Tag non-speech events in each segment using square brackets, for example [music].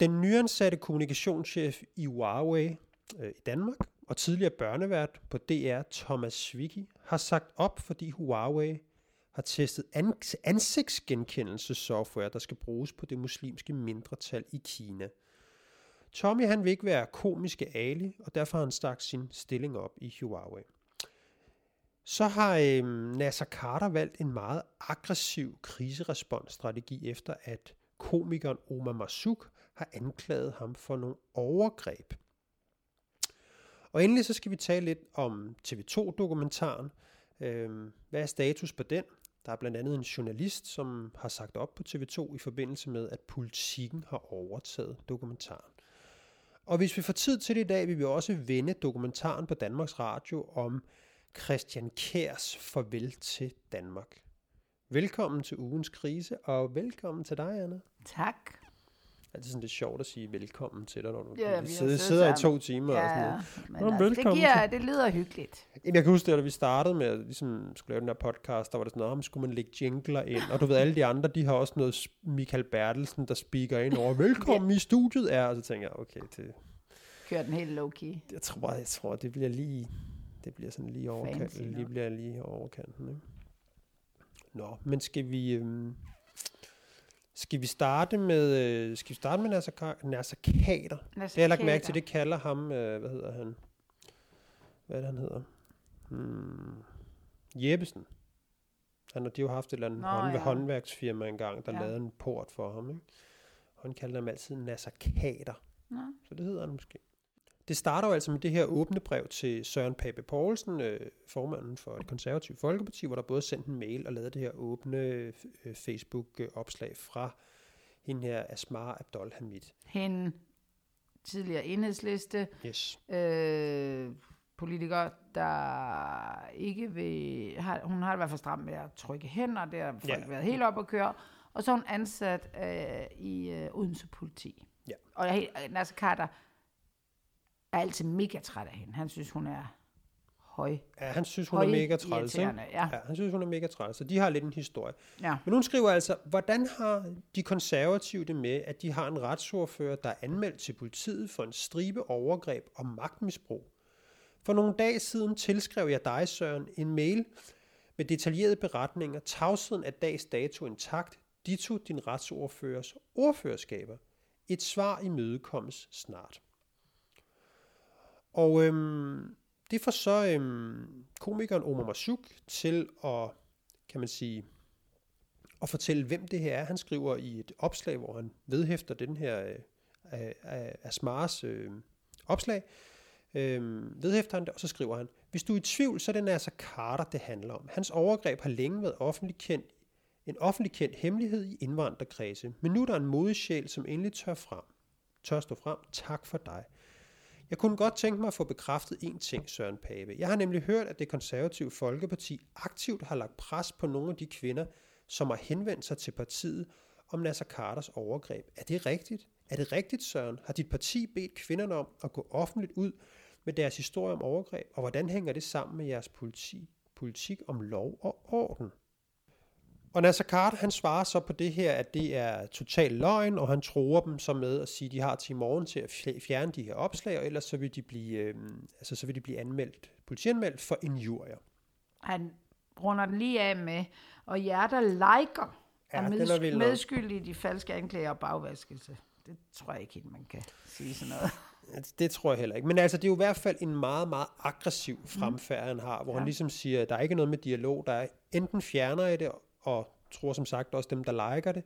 Den nyansatte kommunikationschef i Huawei øh, i Danmark og tidligere børnevært på DR, Thomas Swicki, har sagt op, fordi Huawei har testet ansigtsgenkendelsessoftware, der skal bruges på det muslimske mindretal i Kina. Tommy han vil ikke være komiske Ali, og derfor har han stak sin stilling op i Huawei. Så har øh, Nasser Carter valgt en meget aggressiv kriseresponsstrategi efter, at komikeren Omar Masuk har anklaget ham for nogle overgreb. Og endelig så skal vi tale lidt om TV2-dokumentaren. Øh, hvad er status på den? Der er blandt andet en journalist, som har sagt op på TV2 i forbindelse med, at politikken har overtaget dokumentaren. Og hvis vi får tid til det i dag, vil vi også vende dokumentaren på Danmarks Radio om Christian Kærs farvel til Danmark. Velkommen til ugens krise, og velkommen til dig, Anna. Tak. Det er sådan lidt sjovt at sige velkommen til dig, når du Ja, sidder, sidder i to timer. Ja, og sådan ja. noget. Men Nå, altså, det, velkommen giver, det lyder hyggeligt. Jamen, Jeg kan huske det, da vi startede med at ligesom, skulle lave den her podcast, der var det sådan noget, skulle man lægge jingler ind, og du ved, alle de andre, de har også noget Michael Bertelsen, der speaker ind over, velkommen i studiet er, og så tænker jeg, okay, det, Kør den helt low-key. jeg tror, jeg tror, det bliver lige, det bliver sådan lige overkant, Fancy lige bliver lige overkanten, ikke? Nå, men skal vi, øhm, skal vi starte med, øh, skal vi starte med Nasser, Ka- Nasser Kader? Det har jeg lagt mærke til, det kalder ham, øh, hvad hedder han? Hvad er det, han hedder? Hmm. Jeppesen. Han har de jo haft et eller andet Nå, håndvær- ja. håndværksfirma engang, der Ja. lavede en port for ham. Ikke? Og han kalder ham altid Nasser Kader. Nå. Så det hedder han måske. Det starter jo altså med det her åbne brev til Søren Pape Poulsen, øh, formanden for det konservative Folkeparti, hvor der både sendt en mail og lavet det her åbne øh, Facebook-opslag fra hende her Asmar Abdul Hamid. Hende tidligere enhedsliste, Yes. øh, politiker, der ikke vil... Har, hun har det i hvert fald stramt med at trykke hænder, det har folk Ja. været helt op at køre. Og så er hun ansat øh, i øh, Odense Politi. Ja. Og helt- Nasser Carter er altid mega træt af hende. Han synes, hun er høj. Ja, han synes, hun er Høje mega træls. ja. ja. han synes, hun er mega træls. Så de har lidt en historie. Ja. Men hun skriver altså, hvordan har de konservative det med, at de har en retsordfører, der er anmeldt til politiet for en stribe overgreb og magtmisbrug? For nogle dage siden tilskrev jeg dig, Søren, en mail med detaljerede beretninger. Tavsheden af dags dato intakt. Ditto din retsordførers ordførerskaber. Et svar imødekommes snart. Og øhm, det får så øhm, komikeren Omar Masuk til at, kan man sige, at fortælle, hvem det her er. Han skriver i et opslag, hvor han vedhæfter den her øh, af, Smars øh, opslag, øh, vedhæfter han det, og så skriver han, hvis du er i tvivl, så er det altså Carter, det handler om. Hans overgreb har længe været offentlig kendt, en offentlig kendt hemmelighed i indvandrerkredse, men nu er der en modig sjæl, som endelig tør frem. Tør stå frem. Tak for dig. Jeg kunne godt tænke mig at få bekræftet en ting, Søren Pape. Jeg har nemlig hørt, at det konservative Folkeparti aktivt har lagt pres på nogle af de kvinder, som har henvendt sig til partiet om Nasser Carters overgreb. Er det rigtigt? Er det rigtigt, Søren? Har dit parti bedt kvinderne om at gå offentligt ud med deres historie om overgreb? Og hvordan hænger det sammen med jeres politi, politik om lov og orden? Og Nasser Carter, han svarer så på det her, at det er total løgn, og han tror dem så med at sige, at de har til i morgen til at fj- fjerne de her opslag, og ellers så vil de blive, øh, altså, så vil de blive anmeldt, politianmeldt for injurier. Han runder den lige af med, og jer, der liker, Ja, er, den er medskyldige i de falske anklager og bagvaskelse. Det tror jeg ikke helt, man kan sige sådan noget. Det tror jeg heller ikke. Men altså, det er jo i hvert fald en meget, meget aggressiv fremfærd, han har, hvor ja. han ligesom siger, at der er ikke noget med dialog. Der er enten fjerner I det, og tror som sagt også dem, der liker det,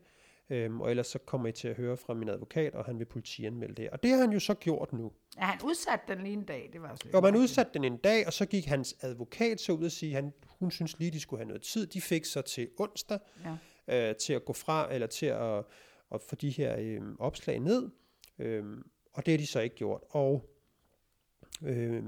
øhm, og ellers så kommer I til at høre fra min advokat, og han vil politianmelde det. Og det har han jo så gjort nu. Er han udsat den lige en dag? Det var også Og man udsatte den en dag, og så gik hans advokat så ud og sige, han, hun synes lige, de skulle have noget tid. De fik så til onsdag Ja. øh, til at gå fra, eller til at, at få de her øh, opslag ned. Øh, og det har de så ikke gjort. Og øh,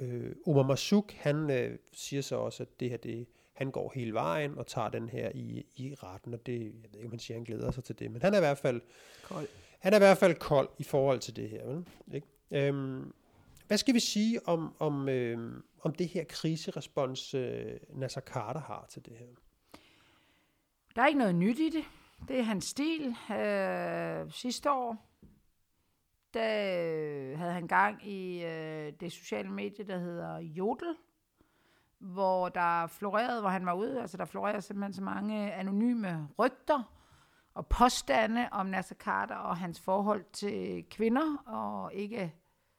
øh, Omar Masuk, han øh, siger så også, at det her, det, han går hele vejen og tager den her i, i retten, og det, jeg ved ikke, om han siger, han glæder sig til det, men han er i hvert fald, Kold. han er i hvert fald kold i forhold til det her. Vel? Ikke? Øhm, hvad skal vi sige om, om, øh, om det her kriserespons, øh, Nasser Carter har til det her? Der er ikke noget nyt i det. Det er hans stil. Øh, sidste år der øh, havde han gang i øh, det sociale medie, der hedder Jodel, hvor der florerede, hvor han var ude, altså der florerede simpelthen så mange anonyme rygter og påstande om Nasser Carter og hans forhold til kvinder, og ikke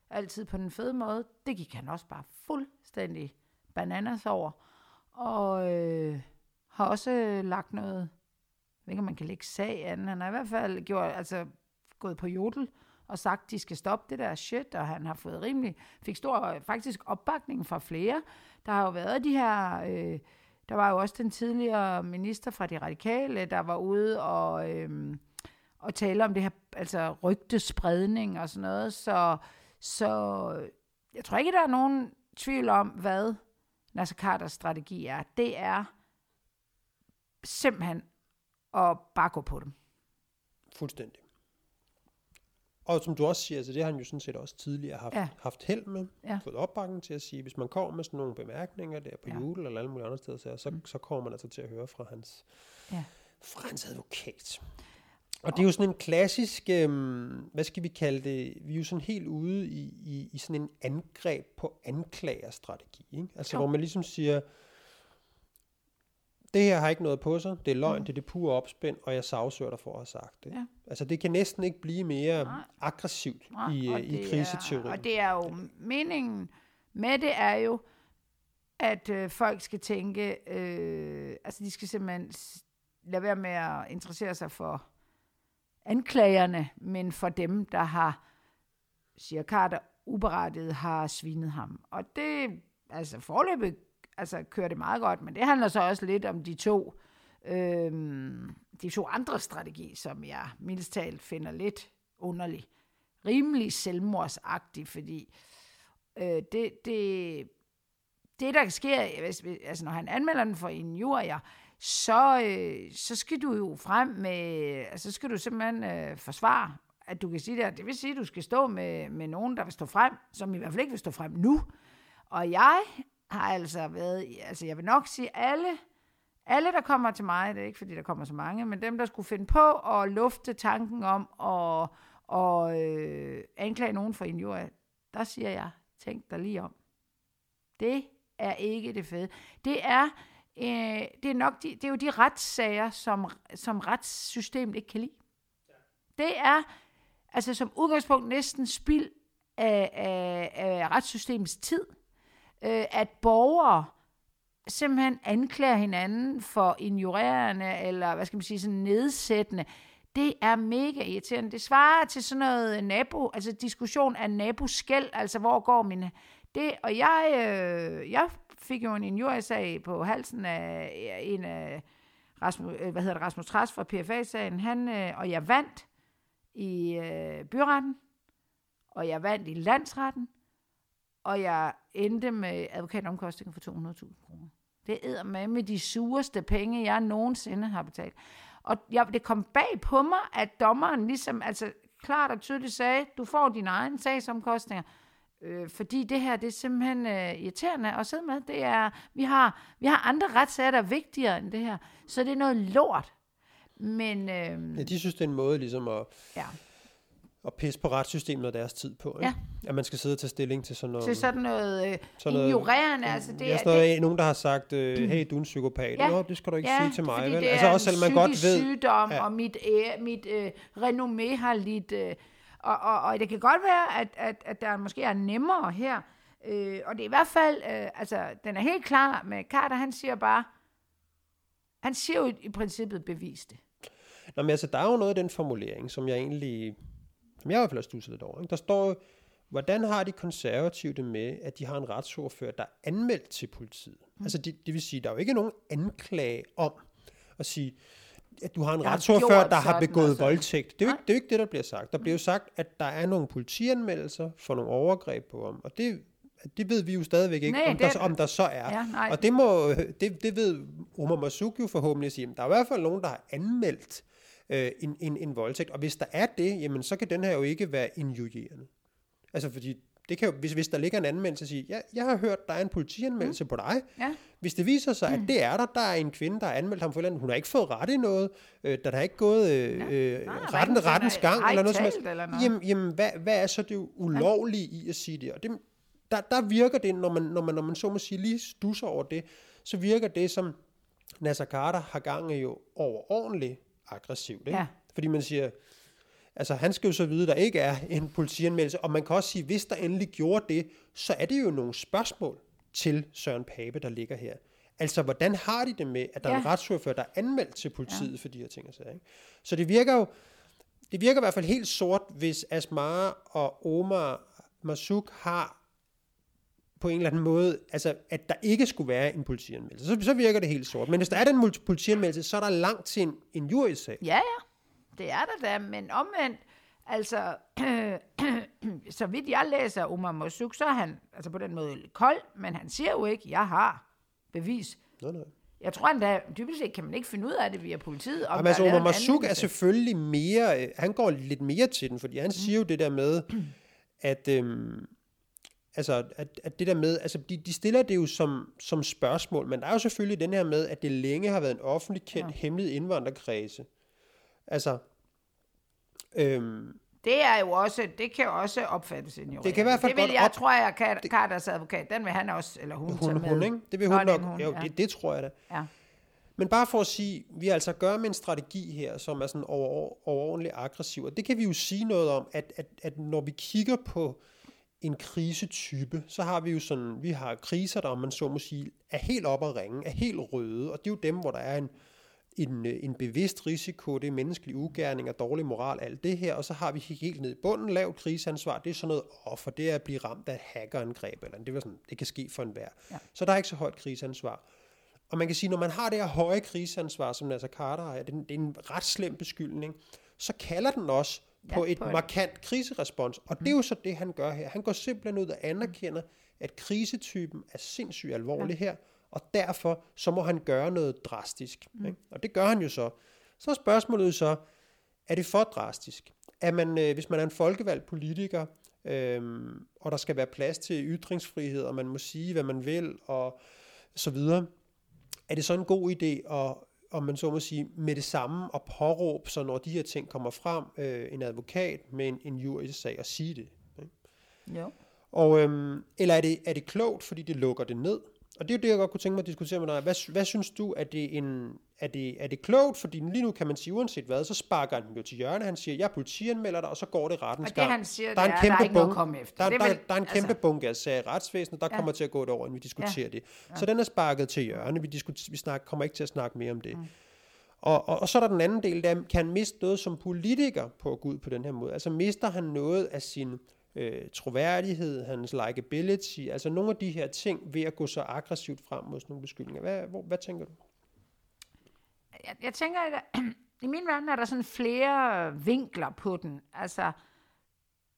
altid på den fede måde. Det gik han også bare fuldstændig bananas over. Og øh, har også lagt noget, jeg ved ikke, om man kan lægge sag an. Han har i hvert fald gjort, altså, gået på jodel og sagt, de skal stoppe det der shit, og han har fået rimelig, fik stor faktisk opbakning fra flere. Der har jo været de her, øh, der var jo også den tidligere minister fra de radikale, der var ude og, øh, og tale om det her, altså rygtespredning og sådan noget, så, så jeg tror ikke, der er nogen tvivl om, hvad Nasser Carters strategi er. Det er simpelthen at bare gå på dem. Fuldstændig. Og som du også siger, altså det har han jo sådan set også tidligere haft, ja. haft held med, ja. fået opbakning til at sige, hvis man kommer med sådan nogle bemærkninger der på ja. jul eller alle mulige andre steder, så, så, mm. så kommer man altså til at høre fra hans, ja. fra hans advokat. Og det er jo sådan en klassisk, øhm, hvad skal vi kalde det, vi er jo sådan helt ude i, i, i sådan en angreb på anklagerstrategi. Ikke? Altså jo. hvor man ligesom siger, det her har ikke noget på sig, det er løgn, mm. det er det pure opspænd, og jeg sagsøger dig for at have sagt det. Ja. Altså det kan næsten ikke blive mere Nej. aggressivt Nej, i, øh, i kriseteorien. Og det er jo meningen med det er jo, at øh, folk skal tænke, øh, altså de skal simpelthen lade være med at interessere sig for anklagerne, men for dem, der har, siger Carter, uberettiget har svinet ham. Og det, altså forløbet altså, kører det meget godt, men det handler så også lidt om de to, øhm, de to andre strategier, som jeg mildest talt finder lidt underlig. Rimelig selvmordsagtig, fordi øh, det, det, det, der sker, hvis, altså når han anmelder den for en jurier, så, øh, så skal du jo frem med, altså så skal du simpelthen øh, forsvare, at du kan sige det. Det vil sige, at du skal stå med, med nogen, der vil stå frem, som i hvert fald ikke vil stå frem nu. Og jeg har altså været, altså jeg vil nok sige, alle, alle der kommer til mig, det er ikke fordi, der kommer så mange, men dem, der skulle finde på at lufte tanken om at og, øh, anklage nogen for injurie, der siger jeg, tænk dig lige om. Det er ikke det fede. Det er, øh, det er, nok de, det er jo de retssager, som, som retssystemet ikke kan lide. Det er altså som udgangspunkt næsten spild af, af, af retssystemets tid øh, at borgere simpelthen anklager hinanden for ignorerende, eller hvad skal man sige, sådan nedsættende. Det er mega irriterende. Det svarer til sådan noget nabo, altså diskussion af naboskæld, altså hvor går min... Det, og jeg, øh, jeg fik jo en injuriesag på halsen af en af Rasmus, øh, hvad hedder det, Rasmus Træs fra PFA-sagen, han, øh, og jeg vandt i øh, byretten, og jeg vandt i landsretten, og jeg endte med advokatomkostninger for 200.000 kroner. Det er med med de sureste penge, jeg nogensinde har betalt. Og jeg, det kom bag på mig, at dommeren ligesom altså klart og tydeligt sagde, du får dine egne sagsomkostninger, øh, fordi det her, det er simpelthen øh, irriterende at sidde med. Det er, vi, har, vi har andre retssager, der er vigtigere end det her. Så det er noget lort. Men, øh, ja, de synes, det er en måde ligesom at... Ja at pisse på retssystemet og deres tid på. Ikke? Ja. At man skal sidde og tage stilling til sådan noget. Til sådan noget øh, sådan ignorerende. Altså det, er sådan noget, det, nogen, der har sagt, øh, [clears throat] hey, du er en psykopat. Ja. Nå, det skal du ikke ja, sige til mig. Vel? altså også selvom man godt ved. sygdom, ja. og mit, øh, mit øh, renommé har lidt... Øh, og, og, og det kan godt være, at, at, at der måske er nemmere her. Øh, og det er i hvert fald, øh, altså, den er helt klar med Carter, han siger bare, han siger jo i, i princippet bevis det. Nå, men altså, der er jo noget af den formulering, som jeg egentlig som jeg i hvert fald har stusset lidt over. Ikke? Der står hvordan har de konservative det med, at de har en retsordfører, der er anmeldt til politiet? Mm. Altså det, det vil sige, der er jo ikke nogen anklage om at sige, at du har en retsordfører, der har begået altså. voldtægt. Det er, jo ikke, det er jo ikke det, der bliver sagt. Der bliver jo sagt, at der er nogle politianmeldelser for nogle overgreb på ham, og det, det ved vi jo stadigvæk ikke, nej, om, det, der, om der så er. Ja, og det, må, det, det ved Omar Masuk jo forhåbentlig sige, der er i hvert fald nogen, der har anmeldt øh, en, en, en voldtægt. Og hvis der er det, jamen så kan den her jo ikke være injurierende. Altså fordi det kan jo, hvis, hvis der ligger en anmeldelse, sige, ja, jeg har hørt, der er en politianmeldelse mm. på dig. Ja. Hvis det viser sig, at det er der, der er en kvinde, der har anmeldt ham for eller andet, hun har ikke fået ret i noget, øh, der har ikke gået øh, øh, Nej, retten, rettens gang, eller noget som helst. eller noget. Jamen, jamen hvad, hvad er så det ulovlige i at sige det? Og det der, der virker det, når man, når, man, når man så må sige lige stusser over det, så virker det, som Nasser Carter har gang i jo overordentligt aggressivt. Ikke? Ja. Fordi man siger, altså han skal jo så vide, at der ikke er en politianmeldelse, og man kan også sige, hvis der endelig gjorde det, så er det jo nogle spørgsmål til Søren Pape, der ligger her. Altså, hvordan har de det med, at der ja. er en retsordfører, der er anmeldt til politiet ja. for de her ting og sager, ikke? Så det virker jo, det virker i hvert fald helt sort, hvis Asmar og Omar Masuk har på en eller anden måde, altså at der ikke skulle være en politianmeldelse. Så, så virker det helt sort. Men hvis der er den politianmeldelse, så er der langt til en, en jurisag. Ja, ja, det er der da, men omvendt, altså, [clears throat] så vidt jeg læser Omar Mosuk, så er han altså på den måde kold, men han siger jo ikke, jeg har bevis. Nej, nej. Jeg tror endda, dybest set kan man ikke finde ud af det via politiet. Om Jamen, altså, Omar Masuk er selvfølgelig mere, øh, han går lidt mere til den, fordi han siger jo det der med, at, øhm, altså, at, at det der med, altså de, de stiller det jo som, som spørgsmål, men der er jo selvfølgelig den her med, at det længe har været en offentlig kendt ja. hemmelig indvandrerkredse. Altså, øhm, Det er jo også, det kan også opfattes en Det kan i hvert fald det vil godt jeg, op- tror jeg, Kat- Carters advokat, den vil han også, eller hun, hun, med. hun, ikke? Det vil Nå, hun det er nok. hun, jo, ja. det, det tror jeg da. Ja. Men bare for at sige, vi har altså at gøre med en strategi her, som er sådan over, overordentligt aggressiv. Og det kan vi jo sige noget om, at, at, at når vi kigger på en krisetype, så har vi jo sådan, vi har kriser, der om man så må sige, er helt op at ringe, er helt røde, og det er jo dem, hvor der er en, en, en bevidst risiko, det er menneskelig ugerning og dårlig moral, alt det her, og så har vi helt ned i bunden lavt kriseansvar, det er sådan noget offer, det er at blive ramt af et hackerangreb, eller det, var sådan, det kan ske for enhver. Ja. Så der er ikke så højt kriseansvar. Og man kan sige, når man har det her høje kriseansvar, som Nasser Carter har, det er en, det er en ret slem beskyldning, så kalder den også på Ja, et på markant kriserespons. Og det er jo så det, han gør her. Han går simpelthen ud og anerkender, at krisetypen er sindssygt alvorlig her, og derfor så må han gøre noget drastisk. Mm. Ikke? Og det gør han jo så. Så er spørgsmålet så, er det for drastisk? Er man, øh, hvis man er en folkevalgt politiker, øhm, og der skal være plads til ytringsfrihed, og man må sige, hvad man vil, og så videre, er det så en god idé at, om man så må sige, med det samme at påråbe, så når de her ting kommer frem, øh, en advokat med en, en jurisag og sige det? Ikke? Jo. Og, øhm, eller er det, er det klogt, fordi det lukker det ned? Og det er jo det, jeg godt kunne tænke mig at diskutere med dig. Hvad, hvad synes du, er det, en, er, det, er det klogt? Fordi lige nu kan man sige, uanset hvad, så sparker han jo til hjørne. Han siger, jeg politianmelder dig, og så går det rettens Og det, han siger, der er en kæmpe der er ikke bunke, komme efter. der, der, er der, der er en kæmpe altså- bunke af sager i retsvæsenet, der Ja. kommer til at gå et år, inden vi diskuterer det. Så den er sparket til hjørne. Vi, diskuter, vi snak, kommer ikke til at snakke mere om det. Mm. Og, og, og så er der den anden del, der kan han miste noget som politiker på at gå ud på den her måde. Altså mister han noget af sin øh, troværdighed, hans likability, altså nogle af de her ting ved at gå så aggressivt frem mod sådan nogle beskyldninger. Hvad, hvor, hvad tænker du? jeg, jeg tænker, at [clears throat] i min verden er der sådan flere vinkler på den. Altså,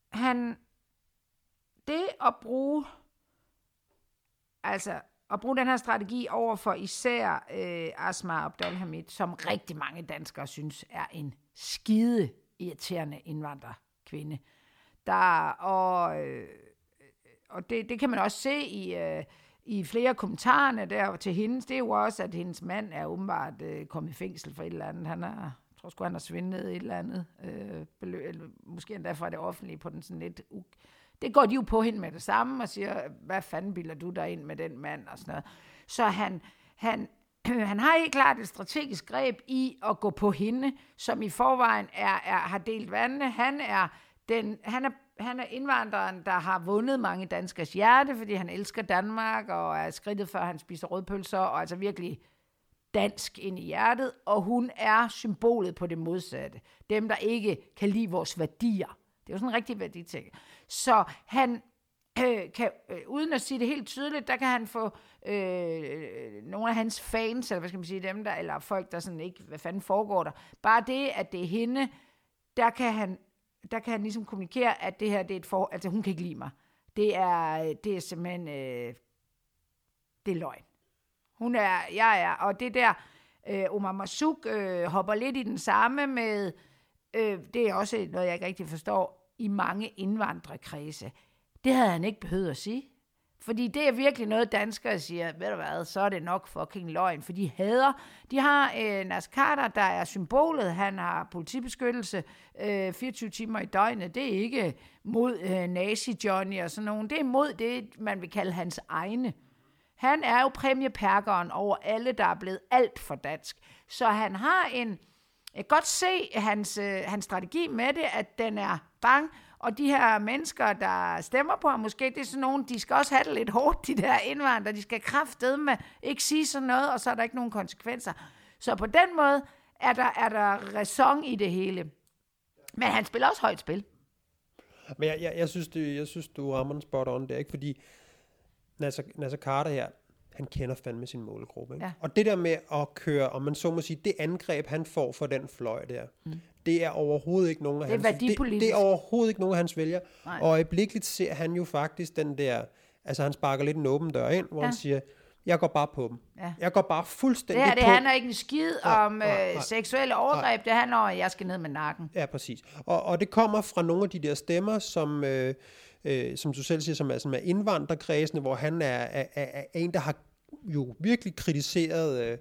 han, det at bruge, altså, at bruge den her strategi over for især øh, Asma Abdelhamid, som rigtig mange danskere synes er en skide irriterende indvandrerkvinde. Der, og øh, og det, det kan man også se i, øh, i flere kommentarerne der til hendes. Det er jo også, at hendes mand er åbenbart øh, kommet i fængsel for et eller andet. Han er, jeg tror sgu, han har svindlet et eller andet. Øh, beløb, eller måske endda fra det offentlige på den sådan lidt... U- det går de jo på hende med det samme og siger, hvad fanden bilder du dig ind med den mand og sådan noget. Så han, han, [clears throat] han har helt klart et strategisk greb i at gå på hende, som i forvejen er, er, har delt vandene. Han er, den, han, er, han er indvandreren, der har vundet mange danskers hjerte, fordi han elsker Danmark og er skridtet før han spiser rødpølser, og altså virkelig dansk ind i hjertet, og hun er symbolet på det modsatte. Dem, der ikke kan lide vores værdier. Det er jo sådan en rigtig værditing. Så han [clears throat] øh, kan, øh, uden at sige det helt tydeligt, der kan han få øh, nogle af hans fans, eller hvad skal man sige, dem der, eller folk, der sådan ikke, hvad fanden foregår der, bare det, at det er hende, der kan han, der kan han ligesom kommunikere, at det her, det er et for, altså hun kan ikke lide mig. Det er, det er simpelthen, øh, det er løgn. Hun er, jeg er, og det der, øh, Omar Masuk øh, hopper lidt i den samme med, øh, det er også noget, jeg ikke rigtig forstår, i mange indvandrerkredse. Det havde han ikke behøvet at sige. Fordi det er virkelig noget, danskere siger, ved du hvad, så er det nok fucking løgn, for de hader. De har øh, Nasser Carter, der er symbolet, han har politibeskyttelse øh, 24 timer i døgnet. Det er ikke mod øh, nazi-Johnny og sådan nogen. Det er mod det, man vil kalde hans egne. Han er jo præmieperkeren over alle, der er blevet alt for dansk. Så han har en... Jeg kan godt se hans, øh, hans strategi med det, at den er bang, og de her mennesker, der stemmer på ham, måske det er sådan nogen, de skal også have det lidt hårdt, de der indvandrere. De skal med ikke sige sådan noget, og så er der ikke nogen konsekvenser. Så på den måde er der, er der ræson i det hele. Men han spiller også højt spil. Men jeg, jeg, jeg, synes, det, jeg synes, du rammer den spot on der, ikke? Fordi Nasser, Nasser Carter her, han kender fandme sin målgruppe. Ikke? Ja. Og det der med at køre, om man så må sige, det angreb, han får for den fløj der, mm. Det er overhovedet ikke nogen af det hans... Det, det er overhovedet ikke nogen af hans vælgere. Nej. Og øjeblikkeligt ser han jo faktisk den der... Altså han sparker lidt en åben dør ind, hvor ja. han siger, jeg går bare på dem. Ja. Jeg går bare fuldstændig det her, det på. handler ikke en skid nej, om nej, øh, nej, seksuelle overgreb. Nej. Det handler om, at jeg skal ned med nakken. Ja, præcis. Og, og det kommer fra nogle af de der stemmer, som... Øh, øh, som du selv siger, som er, som er indvandrerkredsene, hvor han er, er, er, er en, der har jo virkelig kritiseret øh,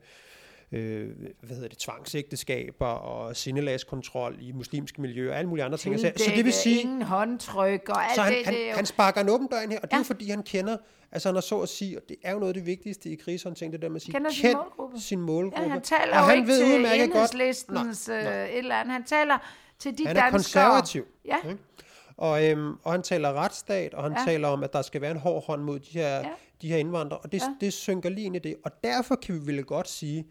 øh, hvad hedder det, tvangsægteskaber og sindelagskontrol i muslimske miljøer og alle mulige andre ting. Så, så det vil sige... Ingen håndtryk og alt så han, det. Han, det han sparker en åben dør ind her, og det ja. er fordi, han kender, altså han har så at sige, og det er jo noget af det vigtigste i krisehåndtering, det der med at sige, kender sin målgruppe. sin målgruppe. Ja, han taler og jo han ikke ved til enhedslistens øh, et eller andet. Han taler til de han danskere. Han er konservativ. Ja. Ikke? Og, øhm, og han taler retsstat, og han ja. taler om, at der skal være en hård hånd mod de her, ja. de her indvandrere, og det, ja. det synker lige ind i det. Og derfor kan vi vel godt sige,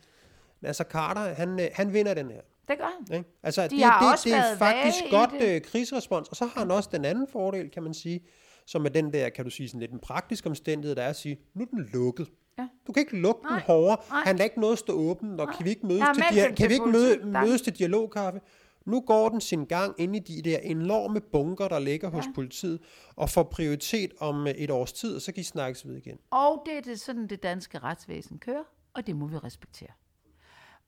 altså Carter, han, øh, han vinder den her. Det gør han. Ikke? Altså, de det, det, det er faktisk godt øh, krigsrespons, og så har han også den anden fordel, kan man sige, som er den der, kan du sige, sådan lidt en praktisk omstændighed, der er at sige, nu er den lukket. Ja. Du kan ikke lukke Nej. den hårdere. Nej. Han er ikke noget at stå åben, og kan vi ikke mødes, til, dia- kan vi ikke møde, mødes til dialogkaffe? Nu går den sin gang ind i de der enorme bunker, der ligger ja. hos politiet, og får prioritet om øh, et års tid, og så kan I snakkes ved igen. Og det er det, sådan, det danske retsvæsen kører, og det må vi respektere.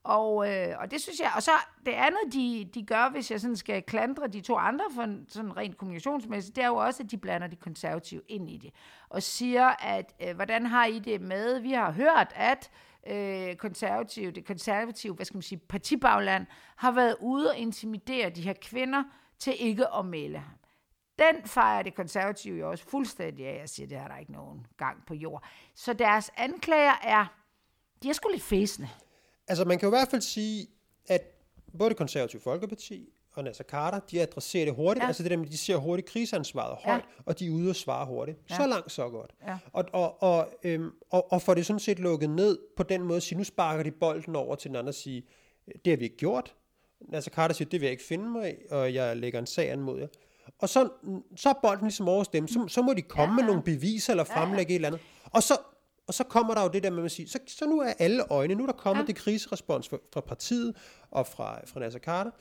Og, øh, og det synes jeg, og så det andet, de, de gør, hvis jeg sådan skal klandre de to andre for sådan rent kommunikationsmæssigt, det er jo også, at de blander de konservative ind i det, og siger, at øh, hvordan har I det med, vi har hørt, at øh, konservative, det konservative, hvad skal man sige, partibagland, har været ude og intimidere de her kvinder til ikke at melde ham. Den fejrer det konservative jo også fuldstændig af. Jeg siger, det har der ikke nogen gang på jord. Så deres anklager er, de er sgu lidt fæsende. Altså man kan jo i hvert fald sige, at både det konservative Folkeparti og Nasser Carter, de adresserer det hurtigt. Ja. Altså det der med, de ser hurtigt kriseansvaret højt, ja. og de er ude og svare hurtigt. Ja. Så langt, så godt. Ja. Og, og, og, øhm, og, og får det sådan set lukket ned på den måde, at sige, nu sparker de bolden over til den anden og sige, det har vi ikke gjort. Nasser Carter siger, det vil jeg ikke finde mig og jeg lægger en sag an mod jer. Og så, så er bolden ligesom over dem. Så, så må de komme ja. med nogle beviser eller fremlægge ja. et eller andet. Og så, og så kommer der jo det der med at sige, så, så nu er alle øjne, nu er der kommet ja. det kriserespons fra, fra partiet og fra, fra Nasser Carter.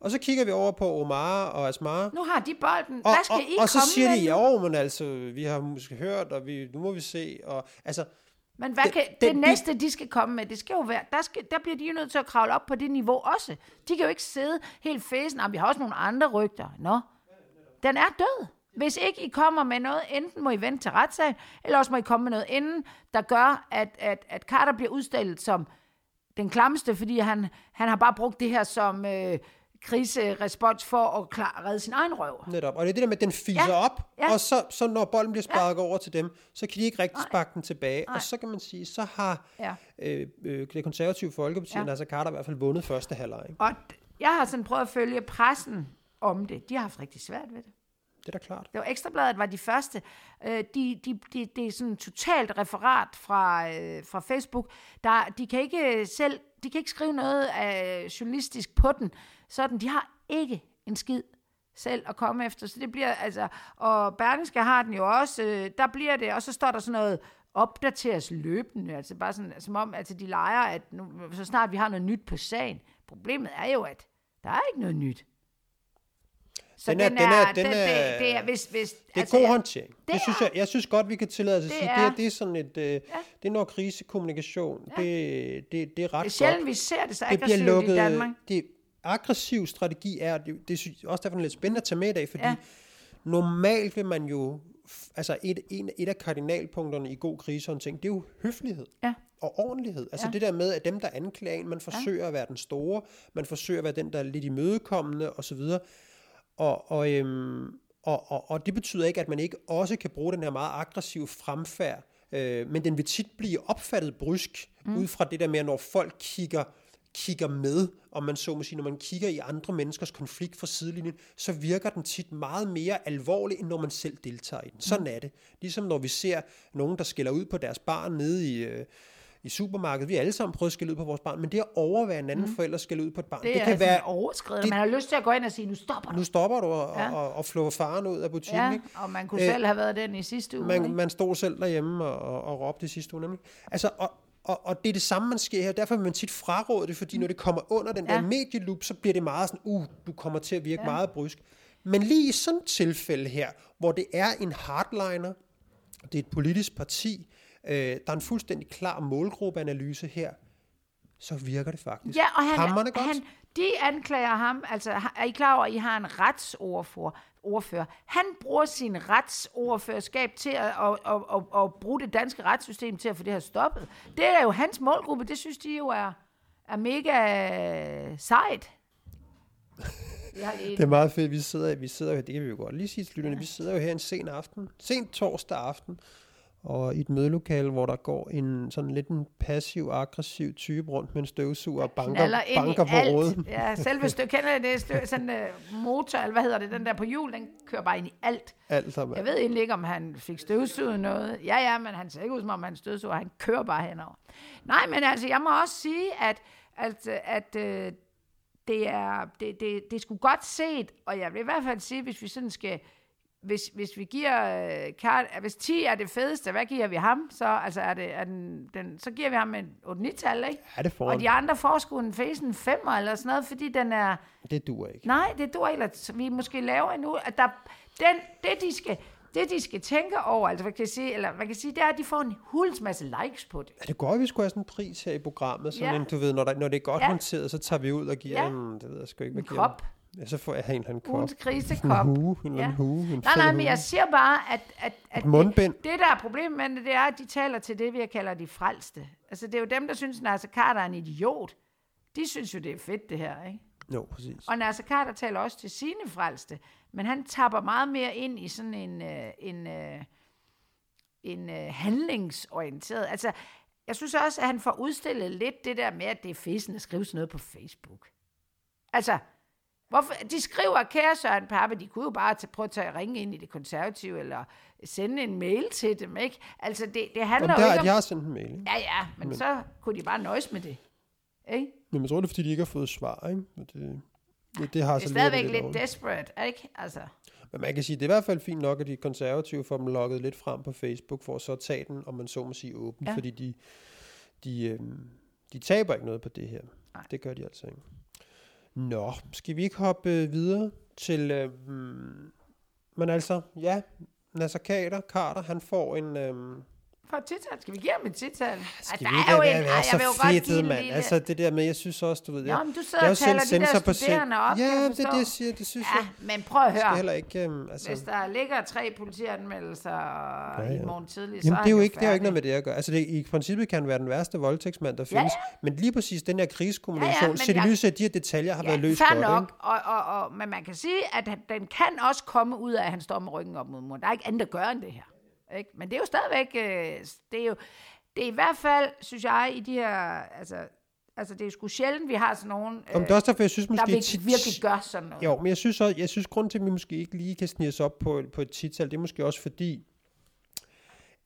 Og så kigger vi over på Omar og Asmar. Nu har de bolden. Hvad skal og, I og, og så siger de, jo, men altså, vi har måske hørt, og vi, nu må vi se. Og, altså, men hvad det, kan, det, det næste, de skal komme med, det skal jo være, der, skal, der bliver de jo nødt til at kravle op på det niveau også. De kan jo ikke sidde helt fæsen, vi har også nogle andre rygter. Nå, den er død. Hvis ikke I kommer med noget, enten må I vente til retssagen, eller også må I komme med noget inden, der gør, at, at, at Carter bliver udstillet som den klammeste, fordi han, han har bare brugt det her som øh, kriserespons for at klar, redde sin egen røv. Netop. Og det er det der med, at den fiser ja. op, ja. og så, så når bolden bliver sparket ja. over til dem, så kan de ikke rigtig sparke den tilbage. Nej. Og så kan man sige, så har ja. øh, øh, det konservative folkeparti, ja. altså Carter i hvert fald vundet første halvleg. Og jeg har sådan prøvet at følge pressen om det. De har haft rigtig svært ved det. Det er da klart. Det var Ekstrabladet var de første. Øh, de, de, de, det er sådan et totalt referat fra, øh, fra Facebook. Der, de kan ikke øh, selv, de kan ikke skrive noget af journalistisk på den. Sådan, de har ikke en skid selv at komme efter. Så det bliver, altså, og Berlingske har den jo også, øh, der bliver det, og så står der sådan noget, opdateres løbende, altså bare sådan, som om, altså de leger, at nu, så snart vi har noget nyt på sagen. Problemet er jo, at der er ikke noget nyt. Så den er, den er, den er, det, det er, hvis, hvis, det er altså, god håndtering. Det, det synes jeg, jeg synes godt, vi kan tillade os at sige, er, det, det er sådan et, øh, ja. det er noget krisekommunikation. Ja. Det, det, det er ret godt. Det er sjældent, vi ser det så det aggressivt lukket, i Danmark. Det, aggressiv strategi er, det, det er også derfor lidt spændende at tage med i dag, fordi ja. normalt vil man jo altså et, en, et af kardinalpunkterne i god krisehåndtering, det er jo høflighed Ja. og ordentlighed. Altså Ja. det der med, at dem, der anklager en, man forsøger at være den store, man forsøger at være den, der er lidt imødekommende osv. Og, og, øhm, og, og, og det betyder ikke, at man ikke også kan bruge den her meget aggressive fremfærd, øh, men den vil tit blive opfattet brysk, mm. ud fra det der med, når folk kigger kigger med, om man så må sige, når man kigger i andre menneskers konflikt fra sidelinjen, så virker den tit meget mere alvorlig, end når man selv deltager i den. Sådan er det. Ligesom når vi ser nogen, der skælder ud på deres barn nede i, øh, i supermarkedet. Vi har alle sammen prøvet at skælde ud på vores barn, men det at overvære en anden mm. forælder skælde ud på et barn, Det, det, kan altså være, overskrevet. det- Man har lyst til at gå ind og sige, nu stopper du. nu stopper du og, Ja. og, og flå faren ud af butikken. Ja, ikke? og man kunne Øh, selv have været den i sidste uge. Man, ikke? man stod selv derhjemme og, og, og råbte i sidste uge. Nemlig. Altså, og, og, og det er det samme, man sker her. Derfor vil man tit fraråde det, fordi når det kommer under den Ja. der medieloop, så bliver det meget sådan, uh, du kommer til at virke ja. meget brysk. Men lige i sådan et tilfælde her, hvor det er en hardliner, det er et politisk parti, øh, der er en fuldstændig klar målgruppeanalyse her, så virker det faktisk. Ja, og han, godt. han, de anklager ham, altså er I klar over, at I har en retsordfører? Ordfører. Han bruger sin retsordførerskab til at, at, at, at, at bruge det danske retssystem til at få det her stoppet. Det er jo hans målgruppe, det synes de jo er, er mega sejt. [laughs] Ja, Det er meget fedt. Vi sidder, vi sidder her, det kan vi jo godt lige sige til lytterne, vi sidder jo her en sen aften, sent torsdag aften, og i et mødelokale, hvor der går en sådan lidt en passiv-aggressiv type rundt med en støvsuger og banker, banker på alt. råden. Ja, selve støv, [laughs] kender det? Støv, sådan uh, motor, eller hvad hedder det, den der på hjul, den kører bare ind i alt. Alt sammen. Jeg ved egentlig ikke, om han fik støvsuget noget. Ja, ja, men han ser ikke ud, som om han støvsuger. Han kører bare henover. Nej, men altså, jeg må også sige, at, at, at øh, det, er, det, det, det er sgu godt set, og jeg vil i hvert fald sige, hvis vi sådan skal, hvis, hvis vi giver, øh, Karl, hvis 10 er det fedeste, hvad giver vi ham? Så, altså er det, er den, den, så giver vi ham en 8-9-tal, ikke? Ja, det får Og de andre får sgu en en 5'er eller sådan noget, fordi den er, Det duer ikke. Nej, det dur ikke. Vi måske laver endnu, at der, den, det, de skal, det, de skal tænke over, altså, hvad kan jeg sige, eller man kan sige, det er, at de får en hulens masse likes på det. Ja, det går, at vi skulle have sådan en pris her i programmet, sådan Ja. en, du ved, når, der, når det er godt Ja. håndteret, så tager vi ud og giver Ja. en, det ved jeg sgu ikke, hvad En giver den? Ja, så får jeg en eller anden kop. Ugens En krisekop. hue, en Ja. hue, en Nej, nej, men jeg siger bare, at, at, at mundbind. Det, det, der er problemet med det, det er, at de taler til det, vi kalder de frelste. Altså, det er jo dem, der synes, at Nasser Carter er en idiot. De synes jo, det er fedt, det her, ikke? Jo, præcis. Og Nasser Carter taler også til sine frelste, men han tapper meget mere ind i sådan en, øh, en, øh, en øh, handlingsorienteret. Altså, jeg synes også, at han får udstillet lidt det der med, at det er fesen at skrive sådan noget på Facebook. Altså, hvorfor, de skriver, kære Søren Pape, de kunne jo bare tage, prøve at tage, ringe ind i det konservative, eller sende en mail til dem, ikke? Altså, det, det handler Jamen, jo der, ikke at om... jeg har sendt en mail, ikke? Ja, ja, men, men så kunne de bare nøjes med det. Ikke? Men jeg tror, det er, fordi de ikke har fået svar, ikke? Men Det, det, det har Det er så stadigvæk lidt lidt desperate, ikke? Altså, Men man kan sige, det er i hvert fald fint nok, at de konservative får dem lukket lidt frem på Facebook, for at så tage den, om man så må sige, åbent, Ja. fordi de, de, øhm, de taber ikke noget på det her. Nej. Det gør de altså ikke. Nå, skal vi ikke hoppe øh, videre til... Øh, hmm, men altså, ja, Nasser Carter, Carter han får en... Øh, for et tital. Skal vi give ham et tital? skal vi der ikke er jo være, så jeg fedtet, mand? lille- Altså, det der med, jeg synes også, du ved... Nå, jeg, men du sidder jeg er og taler de der studerende op, Ja, jeg det er det, jeg siger. Det synes jeg. Ja, men prøv at Jeg skal høre. heller ikke... Øhm, altså, Hvis der ligger tre politianmeldelser ja, ja. i morgen tidlig, så Jamen, er det er jo ikke, det har jo ikke noget med det at gøre. Altså, det, i princippet kan være den værste voldtægtsmand, der Ja, findes. Men lige præcis den her krigskommunikation, set i jeg- de her detaljer, har været løst godt, nok, og, og, og, men man kan sige, at den kan også komme ud af, at han står med ryggen op mod muren. Der er ikke andet at gøre end det her. Ikke? Men det er jo stadigvæk, øh, det er jo, det er i hvert fald, synes jeg, i de her, altså, altså det er sgu sjældent, vi har sådan nogen, øh, Jamen, det er også derfor, jeg synes der måske... virkelig, tit- virkelig gør sådan noget. Jo, men jeg synes også, jeg synes, grund til, at vi måske ikke lige kan snige os op på, på et tital, det er måske også fordi,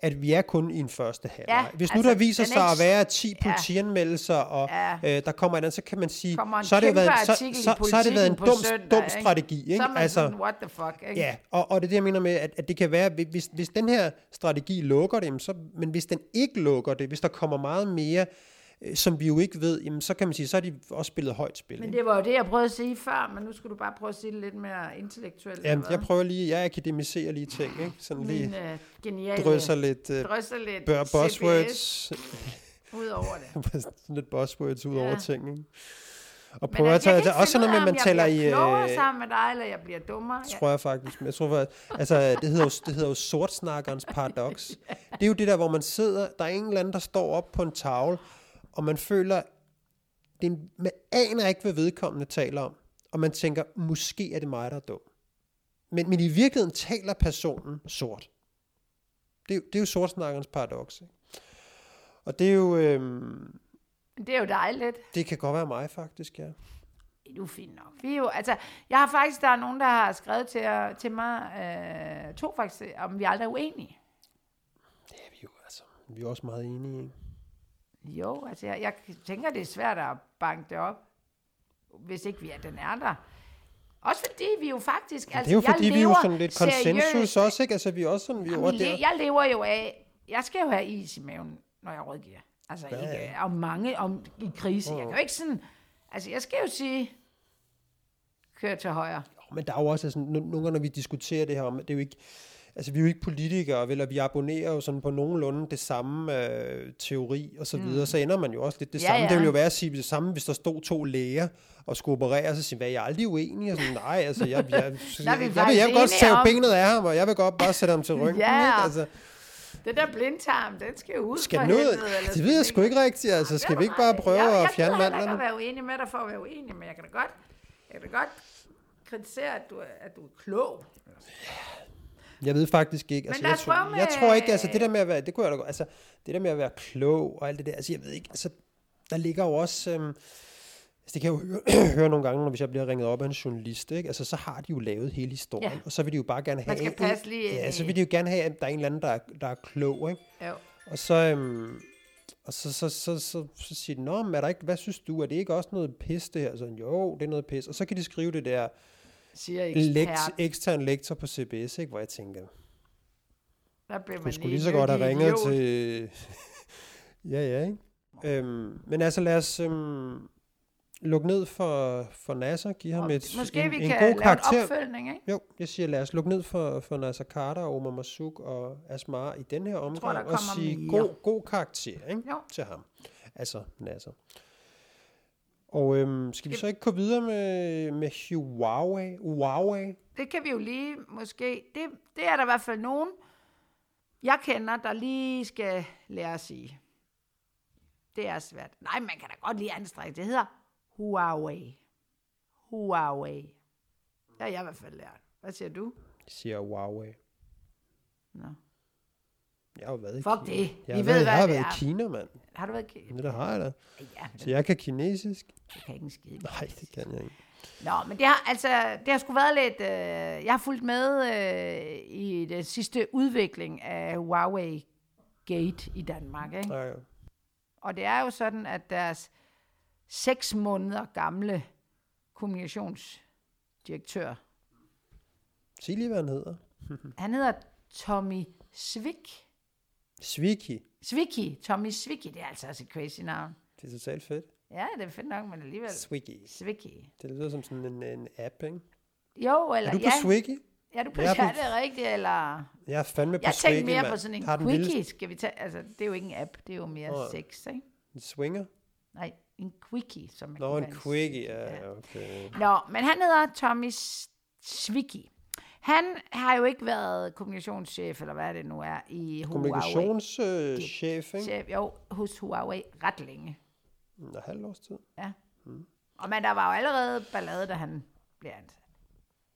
at vi er kun i en første halvleg. Ja, Hvis nu altså, der viser er sig at ikke- være 10 Ja. politianmeldelser, og Ja. øh, der kommer andet, så kan man sige, en så har det været, så, så, så har det været en dum, søndag, dum ikke? strategi. Ikke? Så er man sådan, what the fuck, ikke? Ja, og, og det er det, jeg mener med, at, at det kan være, hvis, hvis den her strategi lukker det, så, men hvis den ikke lukker det, hvis der kommer meget mere, som vi jo ikke ved, jamen så kan man sige, så har de også spillet højt spil. Men det var jo det, jeg prøvede at sige før, men nu skal du bare prøve at sige det lidt mere intellektuelt. Jamen, jeg prøver lige, jeg akademiserer lige ting, ikke? Sådan lige Min øh, geniale drysser lidt uh, drysser lidt bør- buzzwords, [laughs] ud over det. [laughs] sådan lidt buzzwords ud Ja. over ting, ikke? Og prøver at tage, jeg altså, også noget med, om man taler jeg i... klogere øh, sammen med dig, eller jeg bliver dummere. Jeg, tror jeg faktisk. Men jeg tror faktisk, altså, det hedder jo, det hedder jo sortsnakkerens paradoks. [laughs] Det er jo det der, hvor man sidder, der er en eller anden, der står op på en tavle, og man føler, det er en, man aner ikke, hvad vedkommende taler om, og man tænker, måske er det mig, der er dum. Men, men i virkeligheden taler personen sort. Det, er jo- det er jo sortsnakkerens paradoks. Ikke? Og det er jo, øhm, det er jo dejligt. det kan godt være mig faktisk, ja. Det er jo fint nok. Vi er jo, altså, jeg har faktisk, der er nogen, der har skrevet til, til mig, øh, to faktisk, om vi aldrig er uenige. Det er vi jo, altså. Vi er også meget enige, ikke? Jo, altså jeg, jeg tænker, det er svært at banke det op, hvis ikke vi er, den er der. Også fordi vi jo faktisk... Altså, altså, det er jo jeg fordi, vi er jo sådan lidt seriøst. konsensus også, ikke? Altså, vi er også sådan, vi er jo Jamen, der. jeg lever jo af... Jeg skal jo have is i maven, når jeg rådgiver. Altså Ja, ikke ja. om mange om, i krise. Jeg kan jo ikke sådan... Altså, jeg skal jo sige... Kør til højre. Men der er jo også no- nogle gange, når vi diskuterer det her, om, det er jo ikke, altså vi er jo ikke politikere, vel, og vi abonnerer jo sådan på nogenlunde det samme øh, teori og så videre, så ender man jo også lidt det Ja, samme. ja. Det vil jo være at sige det samme, hvis der stod to læger og skulle operere, så sige, hvad, jeg er aldrig uenig, og sådan, nej, altså, jeg, jeg, [laughs] jeg, jeg, jeg, vil, jeg vil godt tage benet af ham, og jeg vil godt bare sætte ham til ryggen, Ja. ikke? Altså, Den der blindtarm, den skal jo ud skal for ud? helvede. eller Det ved jeg sgu ikke rigtigt, altså, skal vi ikke bare prøve jeg, at fjerne Jeg heller ikke mandlerne? at være uenig med dig for at være uenig, men jeg kan da godt, jeg kan da godt kritisere, at du, er, at du er klog. Jeg ved faktisk ikke. Altså, lad jeg, tror, med- jeg tror ikke, altså det der med at være, det kunne jeg da godt, altså det der med at være klog og alt det der, altså jeg ved ikke, altså der ligger jo også, øhm, altså det kan jeg jo høre, [clears throat] høre nogle gange, når hvis jeg bliver ringet op af en journalist, ikke? altså så har de jo lavet hele historien, Ja. og så vil de jo bare gerne have, Man skal passe lige ja, så vil de jo gerne have, at der er en eller anden, der er, der er klog, ikke? Jo. og så, øhm, og så, så, så, så, så siger de, Nå, men er der ikke, hvad synes du, er det ikke også noget pis det her? Så, jo, det er noget pis. Og så kan de skrive det der Siger ekspert. lekt, ekstern lektor på CBS, ikke? hvor jeg tænker, Der Du man skulle lige så godt have ringet idiot. til... [laughs] ja, ja, ikke? Øhm, men altså, lad os øhm, lukke ned for, for Nasser, give ham et, Måske en, vi en kan god lave karakter. en opfølgning, ikke? Jo, jeg siger, lad os lukke ned for, for Nasser Carter, Omar Masuk og Asmar i den her omgang, tror, og sige mere. god, god karakter ikke? Jo. til ham. Altså, Nasser. Og øhm, skal vi så ikke gå videre med, med Huawei? Huawei? Det kan vi jo lige måske... Det, det er der i hvert fald nogen, jeg kender, der lige skal lære at sige. Det er svært. Nej, man kan da godt lige anstrække. Det hedder Huawei. Huawei. Det har jeg i hvert fald lært. Hvad siger du? Jeg siger Huawei. Nå. Jeg har jo været i Fuck Kina. det. Jeg har ved, været, hvad jeg har det været er. i Kina, mand. Har du været... Ja, det har jeg da. Ja, Så jeg kan kinesisk? det kan ikke en skide. Nej, det kan jeg ikke. Nå, men det har, altså, det har sgu været lidt... Øh, jeg har fulgt med øh, i den sidste udvikling af Huawei Gate i Danmark. Ikke? Nej, ja. Og det er jo sådan, at deres seks måneder gamle kommunikationsdirektør, Sig lige, hvad han hedder. han hedder Tommy Svik. Swiki. Sviki, Tommy Sviki, det er altså også et crazy navn. Det er totalt fedt. Ja, det er fedt nok, men alligevel. Swiki. Sviki. Det lyder som sådan en, en app, ikke? Jo, eller Er du på ja. Swiki? Ja, du på Jeg er [laughs] ja, på- det er rigtigt, eller... Jeg er fandme på Jeg Swiki, tænkte mere mand. på sådan en quickie. lille- Skal vi tage, altså, det er jo ikke en app, det er jo mere Nå. sex, ikke? En swinger? Nej, en quickie, som man Nå, en quickie, ja, okay. Nå, men han hedder Tommy S- Svicki. Han har jo ikke været kommunikationschef, eller hvad det nu er, i Huawei. Kommunikationschef, ikke? Chef, jo, hos Huawei ret længe. En halv års tid. Ja. Og men der var jo allerede ballade, da han blev ansat.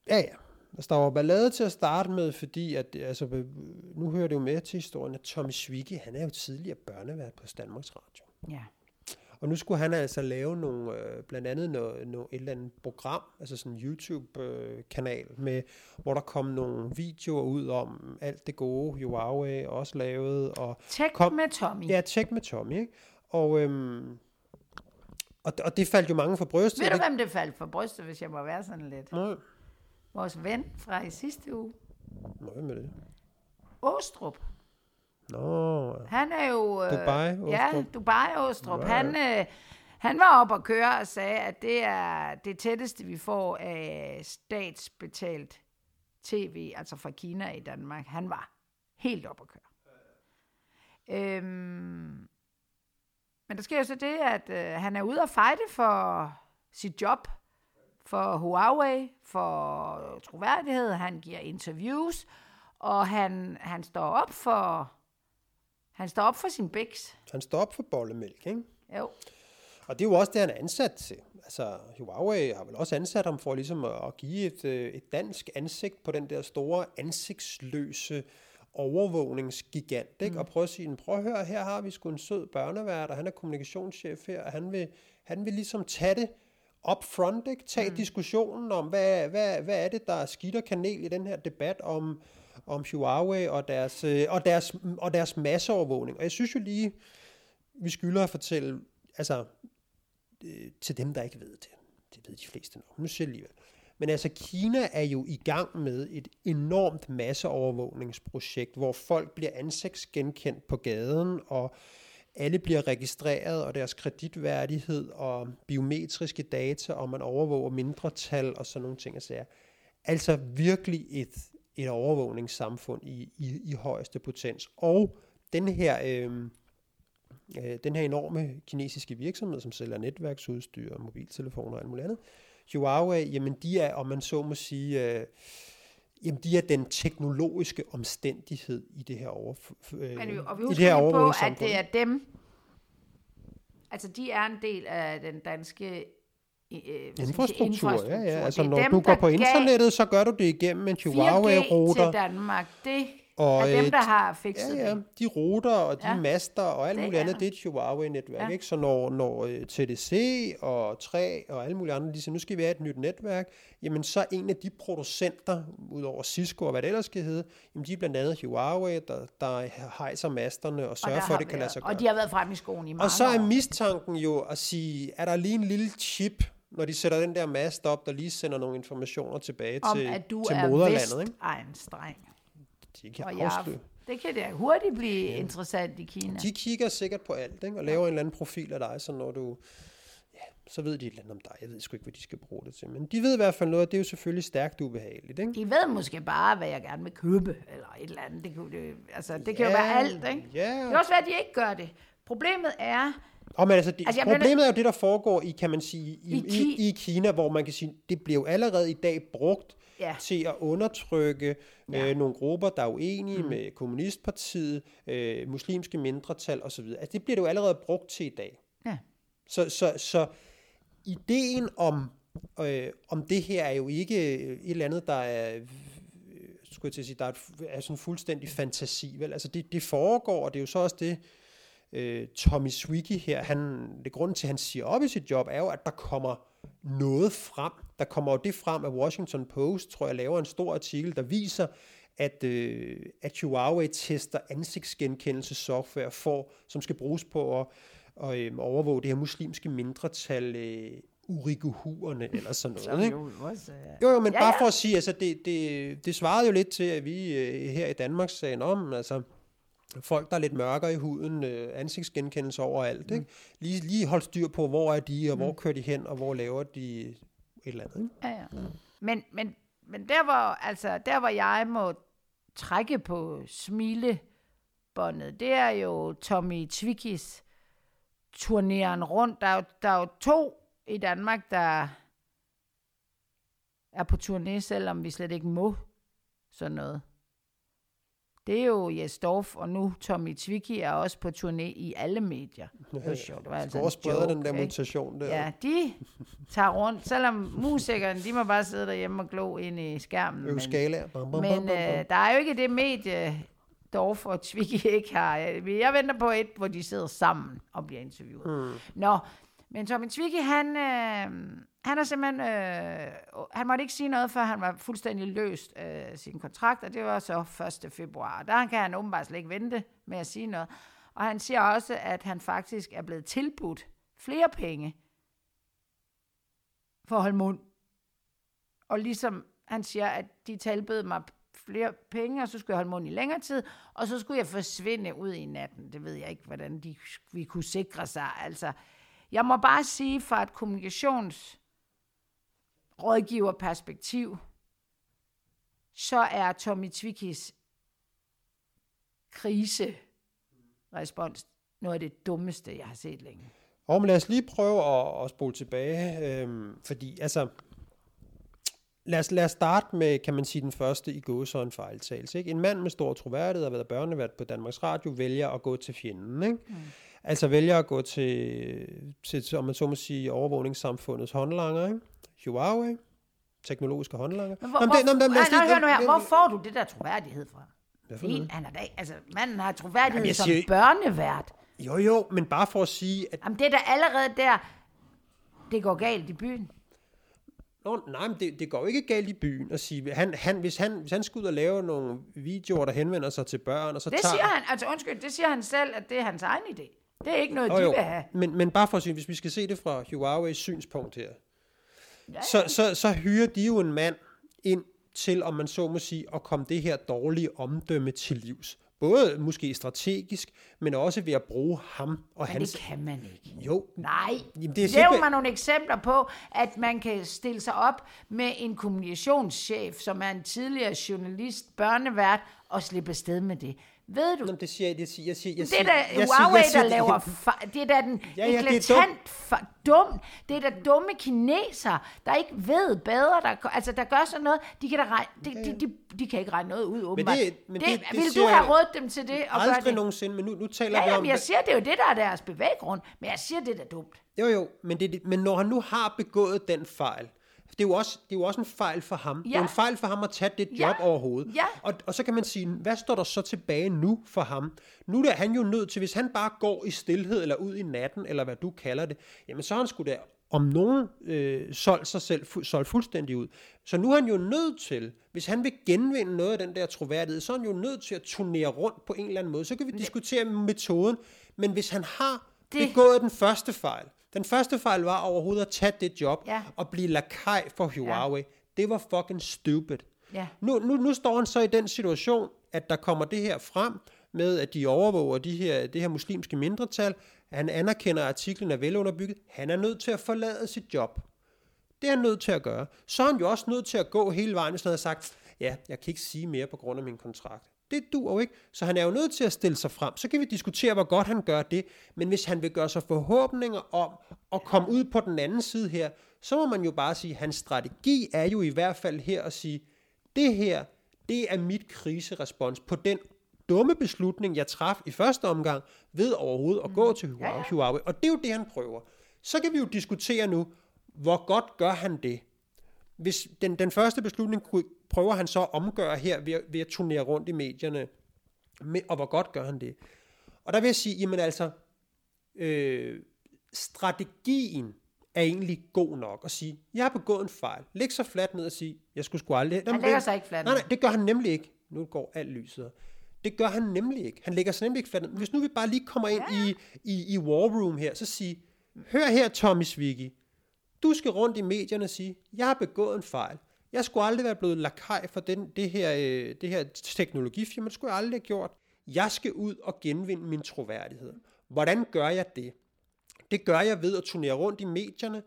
Ja, ja. Altså, der var ballade til at starte med, fordi at, altså, nu hører det jo med til historien, at Tommy Swicki, han er jo tidligere børnevært på Danmarks Radio. Ja. Og nu skulle han altså lave nogle, øh, blandt andet noget, noget, et eller andet program, altså sådan en YouTube-kanal, med, hvor der kom nogle videoer ud om alt det gode, Huawei også lavede, og Tech Kom- med Tommy. ja, tjek med Tommy, ikke? Og, øhm, og, og det faldt jo mange for brystet. Ved du, hvem det faldt for brystet, hvis jeg må være sådan lidt? Nej, Vores ven fra i sidste uge, Nå, hvem er det? Åstrup. Nå, Han er jo... Øh, Dubai, Ja, Åstrup. Dubai Åstrup. Ja. Han, øh, han var op og køre og sagde, at det er det tætteste, vi får af statsbetalt tv, altså fra Kina i Danmark. Han var helt op at køre. Øhm, men der sker jo så det, at øh, han er ude og fejde for sit job for Huawei, for troværdighed. Han giver interviews, og han, han står op for han står op for sin bæks. Han står op for bollemælk, ikke? Jo. Og det er jo også det, han er ansat til. Altså, Huawei har vel også ansat ham for ligesom at give et, øh, et dansk ansigt på den der store ansigtsløse overvågningsgigant, ikke? Mm. Og prøve at sige, prøv at høre, her har vi sgu en sød børnevært, og han er kommunikationschef her, og han vil, han vil ligesom tage det up front, ikke? Tage mm. diskussionen om, hvad, hvad, hvad er det, der er skidt og kanel i den her debat om, om Huawei og deres, øh, og deres, og deres masseovervågning. Og jeg synes jo lige, vi skylder at fortælle, altså, øh, til dem, der ikke ved det, det ved de fleste nok, nu siger alligevel, men altså, Kina er jo i gang med et enormt masseovervågningsprojekt, hvor folk bliver ansigtsgenkendt på gaden, og alle bliver registreret, og deres kreditværdighed og biometriske data, og man overvåger mindretal og sådan nogle ting. Altså, altså virkelig et, et overvågningssamfund i, i, i højeste potens. Og den her, øh, øh, den her enorme kinesiske virksomhed, som sælger netværksudstyr, mobiltelefoner og alt muligt andet, Huawei, jamen de er, om man så må sige, øh, jamen de er den teknologiske omstændighed i det her over, øh, Men, og vi i det her på, at det er dem, altså de er en del af den danske øh, infrastruktur, infrastruktur, ja, ja. Altså når dem, du går på internettet, så gør du det igennem en Huawei-router. til Danmark, det og af dem, der har fikset ja, ja, de ruter og de ja. master og alt muligt andet, det er et Huawei-netværk. Ja. Ikke? Så når, når øh, TDC og 3 og alle mulige andre, de siger, nu skal vi have et nyt netværk, jamen så en af de producenter, udover Cisco og hvad det ellers skal hedde, jamen de er blandt andet Huawei, der, der hejser masterne og sørger og for, at det kan lade sig gøre. Og de har været frem i skoen i mange Og så er mistanken jo at sige, er der lige en lille chip, når de sætter den der mast op, der lige sender nogle informationer tilbage Om, til, at du til er moderlandet. Ikke? streng de kan og jeg, det kan da hurtigt blive ja. interessant i Kina. De kigger sikkert på alt, ikke? og laver ja. en eller anden profil af dig, så når du... Ja, så ved de et eller andet om dig. Jeg ved sgu ikke, hvad de skal bruge det til. Men de ved i hvert fald noget, og det er jo selvfølgelig stærkt ubehageligt. Ikke? De ved måske bare, hvad jeg gerne vil købe, eller et eller andet. Det, kunne, det, altså, det kan ja, jo være alt, ikke? Ja. Det er også være, at de ikke gør det. Problemet er, og men altså, det, altså problemet mener, er jo det, der foregår i, kan man sige, i, i, i, i Kina, hvor man kan sige, det bliver jo allerede i dag brugt ja. til at undertrykke ja. øh, nogle grupper, der er uenige mm. med kommunistpartiet, øh, muslimske mindretal osv. Altså, det bliver det jo allerede brugt til i dag. Ja. Så, så, så ideen om, øh, om det her er jo ikke et eller andet, der er skulle jeg til at sige, der er, et, er sådan fuldstændig fantasi. Vel? Altså det, det foregår, og det er jo så også det, øh, Tommy Swiggy her, han, det grund til, at han siger op i sit job, er jo, at der kommer noget frem. Der kommer jo det frem, at Washington Post, tror jeg, laver en stor artikel, der viser, at, øh, at Huawei tester ansigtsgenkendelsessoftware for, som skal bruges på at, at øh, overvåge det her muslimske mindretal, øh, uriguhurerne eller sådan noget. Ikke? Jo, jo, men ja, bare for at sige, altså det, det, det svarede jo lidt til, at vi øh, her i Danmark sagde om, altså folk, der er lidt mørkere i huden, øh, ansigtsgenkendelse overalt. Mm. Ikke? Lige, lige hold styr på, hvor er de, og mm. hvor kører de hen, og hvor laver de et eller andet. Ikke? Ja, ja. Mm. Men, men, men der, hvor, altså, der, hvor jeg må trække på smilebåndet, det er jo Tommy Twickis turneren rundt. Der er, jo, der er jo to i Danmark, der er på turné, selvom vi slet ikke må sådan noget. Det er jo Jes Dorf, og nu Tommy Twicky er også på turné i alle medier. Det var sjovt. Det var altså også joke, den der mutation der. Ja, de tager rundt, selvom musikerne, de må bare sidde derhjemme og glo ind i skærmen. Men, skala. Bam, bam, men. Øh, der er jo ikke det medie, Dorf og Twicky ikke har. Jeg venter på et, hvor de sidder sammen og bliver interviewet. Hmm. Nå, men Tommy Twicky, han, øh, han er simpelthen, øh, han måtte ikke sige noget, før han var fuldstændig løst øh, sin kontrakt, og det var så 1. februar. Der kan han åbenbart slet ikke vente med at sige noget. Og han siger også, at han faktisk er blevet tilbudt flere penge for at holde mund. Og ligesom han siger, at de tilbød mig flere penge, og så skulle jeg holde mund i længere tid, og så skulle jeg forsvinde ud i natten. Det ved jeg ikke, hvordan de, vi kunne sikre sig. Altså, jeg må bare sige fra et kommunikationsrådgiverperspektiv, så er Tommy Twickis kriserespons noget af det dummeste, jeg har set længe. Og men lad os lige prøve at, at spole tilbage, øhm, fordi altså, lad os, lad os starte med, kan man sige, den første i gåsøjne fejltagelse. Ikke? En mand med stor troværdighed og været børnevært på Danmarks Radio vælger at gå til fjenden. Ikke? Mm. Altså vælger at gå til, til, om man så må sige, overvågningssamfundets håndlanger. Ikke? Huawei, teknologiske håndlanger. Men hvor, hvor, nej, nej, nej, hør nu her. Hvor får du det der troværdighed fra? Hvad for Helt, noget? han er da, altså, manden har troværdighed Jamen, jeg som siger- børnevært. Jo, jo, men bare for at sige, at Jamen, det er da allerede der, det går galt i byen. Nå, nej, men det, det går jo ikke galt i byen at sige, han, han, hvis, han, hvis han skal ud og lave nogle videoer, der henvender sig til børn, og så Det tager... siger han, altså undskyld, det siger han selv, at det er hans egen idé. Det er ikke noget, Jo, de jo, vil have. men, men bare for at sige, hvis vi skal se det fra Huawei's synspunkt her, Ja, så, så, så hyrer de jo en mand ind til, om man så må sige, at komme det her dårlige omdømme til livs. Både måske strategisk, men også ved at bruge ham og Men hans... det kan man ikke. Jo, Nej, Jamen, det er simpelthen- mig nogle eksempler på, at man kan stille sig op med en kommunikationschef, som er en tidligere journalist, børnevært, og slippe afsted med det. Ved du, Nå, det siger jeg, det siger jeg, siger, jeg det siger, er da jeg siger- Huawei, jeg siger, der det- laver fa- Det er da den Ja, ja, det er eklatant fa- dum. Det er da dumme kinesere, der ikke ved bedre. Der, altså, der gør sådan noget. De kan, da regne, de, de, de, de kan ikke regne noget ud, åbenbart. det- men det- det vil du siger have rådet dem til det? Og gøre Aldrig det? nogensinde, men nu, nu taler Ja, vi ja, om... men jeg siger, det er jo det, der er deres bevæggrund. Men jeg siger, det er da dumt. Jo, jo, men, det, men når han nu har begået den fejl, det er jo også, det er jo også en fejl for ham. Det er Ja. en fejl for ham at tage det job Ja. overhovedet. Ja. Og, og så kan man sige, hvad står der så tilbage nu for ham? Nu er han jo nødt til, hvis han bare går i stillhed eller ud i natten, eller hvad du kalder det, jamen så er han sgu da om nogen øh, solgt sig selv fu- solgt fuldstændig ud. Så nu er han jo nødt til, hvis han vil genvinde noget af den der troværdighed, så er han jo nødt til at turnere rundt på en eller anden måde. Så kan vi diskutere metoden, men hvis han har Det- begået den første fejl, den første fejl var overhovedet at tage det job Ja. og blive lakaj for Huawei. Det var fucking stupid. Ja. Nu, nu, nu står han så i den situation, at der kommer det her frem med, at de overvåger de her, det her muslimske mindretal. Han anerkender, at artiklen er velunderbygget. Han er nødt til at forlade sit job. Det er han nødt til at gøre. Så er han jo også nødt til at gå hele vejen, hvis han har sagt, ja, jeg kan ikke sige mere på grund af min kontrakt. Det duer jo ikke. Så han er jo nødt til at stille sig frem. Så kan vi diskutere, hvor godt han gør det. Men hvis han vil gøre sig forhåbninger om at komme ud på den anden side her, så må man jo bare sige, at hans strategi er jo i hvert fald her at sige, det her, det er mit kriserespons på den dumme beslutning, jeg traf i første omgang, ved overhovedet at gå til Huawei. Huawei. Og det er jo det, han prøver. Så kan vi jo diskutere nu, hvor godt gør han det? Hvis den, den første beslutning prøver han så at omgøre her ved, at- ved at turnere rundt i medierne, med, og hvor godt gør han det? Og der vil jeg sige, jamen altså, øh, strategien er egentlig god nok at sige, jeg har begået en fejl. Læg så fladt ned og sige, jeg skulle sgu aldrig... Han lægger sig ikke fladt Nej, ned. nej, det gør han nemlig ikke. Nu går alt lyset. Det gør han nemlig ikke. Han lægger sig nemlig ikke fladt ned. Hvis nu vi bare lige kommer ind i, i, i war room her, så sige, hør her Tommy Sviggy, du skal rundt i medierne og sige, jeg har begået en fejl. Jeg skulle aldrig være blevet lakaj for den, det, her, øh, det her teknologifirma. Det skulle jeg aldrig have gjort. Jeg skal ud og genvinde min troværdighed. Hvordan gør jeg det? Det gør jeg ved at turnere rundt i medierne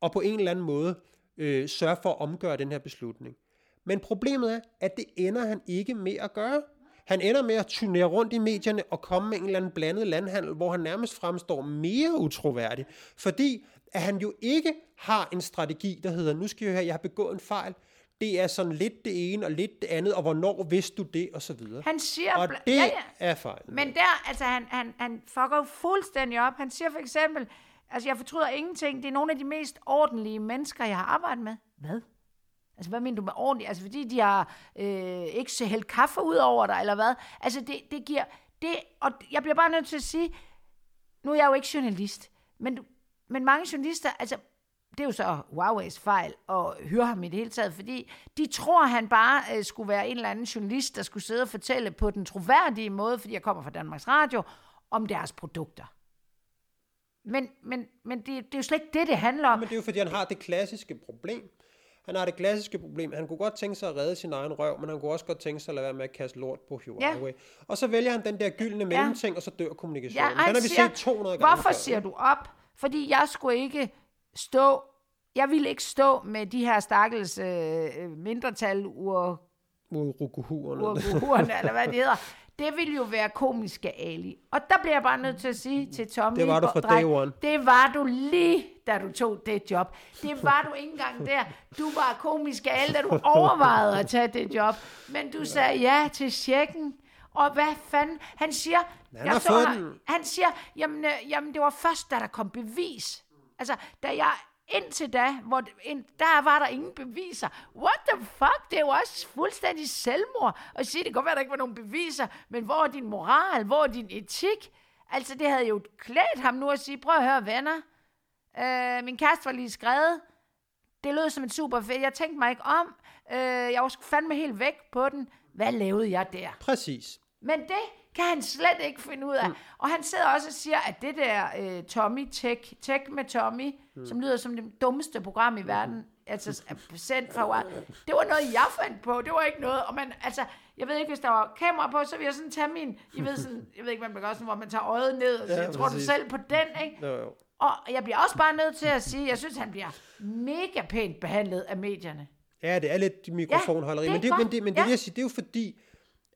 og på en eller anden måde øh, sørge for at omgøre den her beslutning. Men problemet er, at det ender han ikke med at gøre. Han ender med at turnere rundt i medierne og komme med en eller anden blandet landhandel, hvor han nærmest fremstår mere utroværdig. Fordi at han jo ikke har en strategi, der hedder, nu skal jeg høre, jeg har begået en fejl. Det er sådan lidt det ene og lidt det andet, og hvornår vidste du det, og så videre. Han siger... Og det ja, ja. er fejl. Men der, altså han, han, han fucker jo fuldstændig op. Han siger for eksempel, altså jeg fortryder ingenting. Det er nogle af de mest ordentlige mennesker, jeg har arbejdet med. Hvad? Altså hvad mener du med ordentligt? Altså fordi de har øh, ikke så hældt kaffe ud over dig, eller hvad? Altså det, det giver... Det, og jeg bliver bare nødt til at sige, nu er jeg jo ikke journalist, men, du- men mange journalister, altså det er jo så Huawei's fejl at høre ham i det hele taget, fordi de tror, han bare øh, skulle være en eller anden journalist, der skulle sidde og fortælle på den troværdige måde, fordi jeg kommer fra Danmarks Radio, om deres produkter. Men, men, men det, det er jo slet ikke det, det handler om. Men det er jo fordi, han har det klassiske problem. Han har det klassiske problem. Han kunne godt tænke sig at redde sin egen røv, men han kunne også godt tænke sig at lade være med at kaste lort på Huawei. Ja. Og så vælger han den der gyldne mellemting, og så dør kommunikationen. Ja, den har vi siger, set 200 gange Hvorfor før. siger du op? Fordi jeg skulle ikke stå, jeg ville ikke stå med de her stakkels øh, mindretal ur, Uruguhuerne. Uruguhuerne, eller hvad det hedder. Det ville jo være komiske Ali. Og der bliver jeg bare nødt til at sige til Tommy... Det var du fra day one. Det var du lige, da du tog det job. Det var du ikke engang der. Du var komisk Ali, da du [laughs] overvejede at tage det job. Men du sagde ja til checken. Og hvad fanden? Han siger... Han har fået den. han siger, jamen, øh, jamen det var først, da der kom bevis. Altså, da jeg indtil da, hvor ind, der var der ingen beviser. What the fuck? Det er jo også fuldstændig selvmord at sige, det kan godt være, der ikke var nogen beviser, men hvor er din moral? Hvor er din etik? Altså, det havde jo klædt ham nu at sige, prøv at høre, venner. Øh, min kæreste var lige skrevet. Det lød som en super fedt. Jeg tænkte mig ikke om. Øh, jeg var fandme helt væk på den. Hvad lavede jeg der? Præcis. Men det kan han slet ikke finde ud af. Mm. Og han sidder også og siger, at det der øh, Tommy Tech, Tech med Tommy, mm. som lyder som det dummeste program i verden, altså er sendt fra UR, det var noget, jeg fandt på. Det var ikke noget, og man, altså, jeg ved ikke, hvis der var kamera på, så ville jeg sådan tage min, I ved sådan, [laughs] jeg ved ikke, man gør sådan, hvor man tager øjet ned og siger, Ja, tror du selv på den, ikke? Jo, jo. Og jeg bliver også bare nødt til at sige, jeg synes, han bliver mega pænt behandlet af medierne. Ja, det er lidt mikrofonholderi, Ja, det er men, det, men, det, men det, Ja. vil jeg sige, det er jo fordi,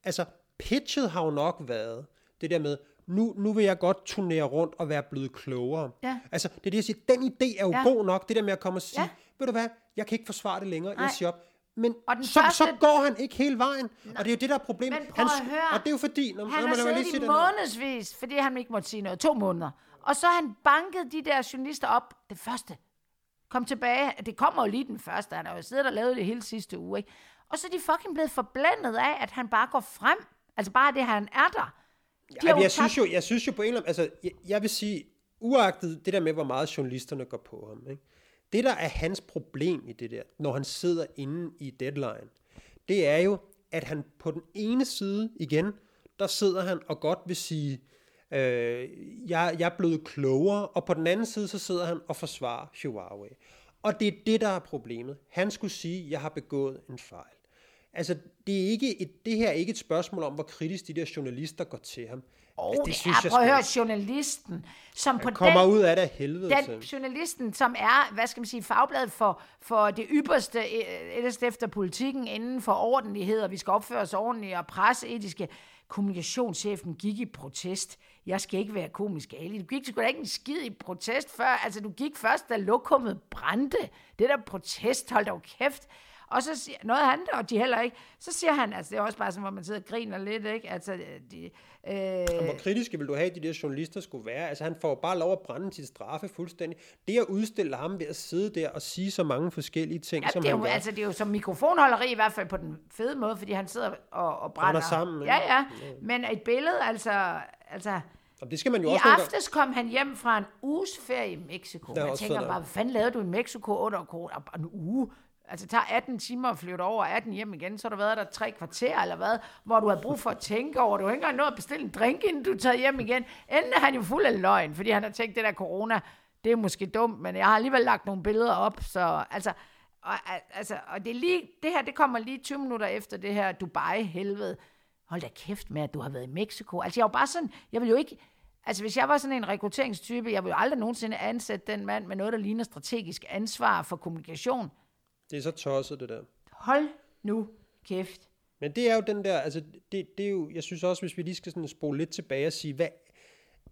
altså, pitchet har jo nok været det der med, nu, nu vil jeg godt turnere rundt og være blevet klogere. Ja. Altså, det er det, jeg siger, den idé er jo Ja. god nok, det der med at komme og sige, Ja. ved du hvad, jeg kan ikke forsvare det længere, Nej. jeg siger op. Men Og den så, første- så går han ikke hele vejen, og det er jo det, der er problemet. Men sk- høre. Og det er jo fordi, når, Han når har man mig siddet lige i månedsvis, fordi han ikke måtte sige noget. To måneder. Og så har han banket de der journalister op. Det første. Kom tilbage. Det kommer jo lige den første. Han har jo siddet og lavet det hele sidste uge. Ikke? Og så er de fucking blevet forblændet af, at han bare går frem. Altså bare det, han er der. De men jeg, synes jo, jeg synes jo på en eller anden... Altså, jeg, jeg vil sige, uagtet det der med, hvor meget journalisterne går på ham, ikke? det der er hans problem i det der, når han sidder inde i deadline, det er jo, at han på den ene side igen, der sidder han og godt vil sige, øh, jeg, jeg er blevet klogere, og på den anden side, så sidder han og forsvarer Huawei. Og det er det, der er problemet. Han skulle sige, jeg har begået en fejl. Altså, det, er ikke et, det her er ikke et spørgsmål om, hvor kritisk de der journalister går til ham. Oh, Altså, det, det er, prøv at høre, journalisten, som på kommer den ud af det helvede den til. journalisten, som er, hvad skal man sige, fagbladet for, for det ypperste, øh, ellers efter politikken, inden for ordentlighed, og vi skal opføre os ordentligt, og presseetiske, kommunikationschefen gik i protest. Jeg skal ikke være komisk ali. Du gik sgu da ikke en skid i protest før. Altså, du gik først, da lokummet brændte. Det der protest, hold da kæft. Og så siger, noget han, og de heller ikke. Så siger han, altså det er også bare sådan, hvor man sidder og griner lidt, ikke? Altså, de, øh, Hvor kritiske vil du have, at de der journalister skulle være? Altså, han får bare lov at brænde sit straffe fuldstændig. Det at udstille ham ved at sidde der og sige så mange forskellige ting, Ja, som det er han jo, gør. altså, det er jo som mikrofonholderi, i hvert fald på den fede måde, fordi han sidder og, og brænder. sammen? Ja, ja. Men et billede, altså... altså Og det skal man jo I også aftes kom han hjem fra en uges ferie i Mexico. Også tænker bare, hvad fanden lavede du i Mexico under corona? En uge? Altså, det tager 18 timer at flytte over, 18 hjem igen, så har du været der tre kvarter, eller hvad, hvor du har brug for at tænke over. Du har ikke engang nået at bestille en drink, inden du tager hjem igen. Enten er han jo fuld af løgn, fordi han har tænkt, det der corona, det er måske dumt, men jeg har alligevel lagt nogle billeder op, så altså, og, altså, og det, er lige, det her, det kommer lige 20 minutter efter det her Dubai-helvede. Hold da kæft med, at du har været i Mexico. Altså, jeg var bare sådan, jeg vil jo ikke, altså hvis jeg var sådan en rekrutteringstype, jeg ville jo aldrig nogensinde ansætte den mand med noget, der ligner strategisk ansvar for kommunikation. Det er så tosset, det der. Hold nu kæft. Men det er jo den der, altså, det, det er jo, jeg synes også, hvis vi lige skal sådan spole lidt tilbage og sige, hvad,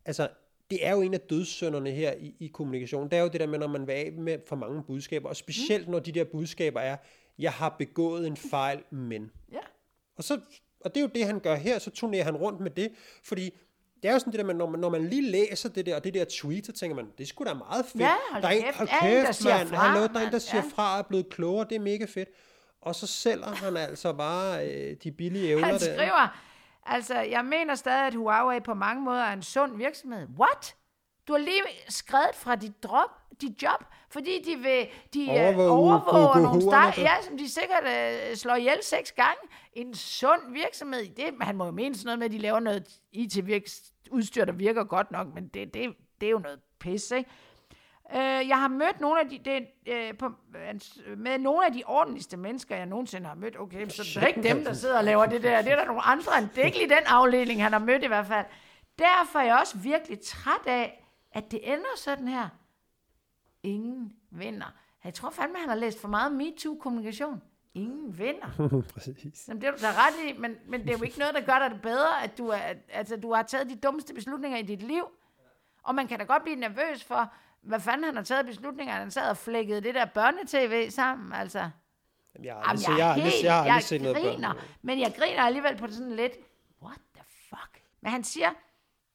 altså, det er jo en af dødssønderne her i, i kommunikation. Det er jo det der med, når man vil af med for mange budskaber, og specielt når de der budskaber er, jeg har begået en fejl, men. Ja. Og, så, og det er jo det, han gør her, så turnerer han rundt med det, fordi det er jo sådan det der med, når man, når man lige læser det der, og det der tweet, så tænker man, det er sgu da meget fedt. Ja, hold der er en, kæft, hold der der kæft, mand, fra, hallo, der er en, der siger ja. fra og er blevet klogere, det er mega fedt. Og så sælger han [laughs] altså bare øh, de billige evner Han der. skriver, altså, jeg mener stadig, at Huawei på mange måder er en sund virksomhed. What? Du har lige skrevet fra dit drop, dit job, fordi de vil de Overvåge overvåge, overvåger nogle steg, ja, som de sikkert øh, slår ihjel seks gange. En sund virksomhed, det, han må jo mene sådan noget med, at de laver noget IT-udstyr, der virker godt nok, men det, det, det er jo noget pis, ikke? Øh, jeg har mødt nogle af de, det, øh, på, hans- med nogle af de ordentligste mennesker, jeg nogensinde har mødt. Okay, så det er ikke dem, der sidder og laver det der. Det er der nogle andre end. Ikke lige den afdeling, han har mødt i hvert fald. Derfor er jeg også virkelig træt af, at det ender sådan her. Ingen vinder. Jeg tror fandme, han har læst for meget MeToo-kommunikation. ingen vinder. [laughs] Præcis. Jamen, det er du da ret i, men, men det er jo ikke noget, der gør dig det bedre, at du, er, altså, du har taget de dummeste beslutninger i dit liv. Og man kan da godt blive nervøs for, hvad fanden han har taget beslutninger. Han sad og flækkede det der børnetv sammen, altså. Jamen, jeg Jamen, jeg, jeg, helt, jeg jeg set noget børn. men jeg griner alligevel på sådan lidt, what the fuck? Men han siger,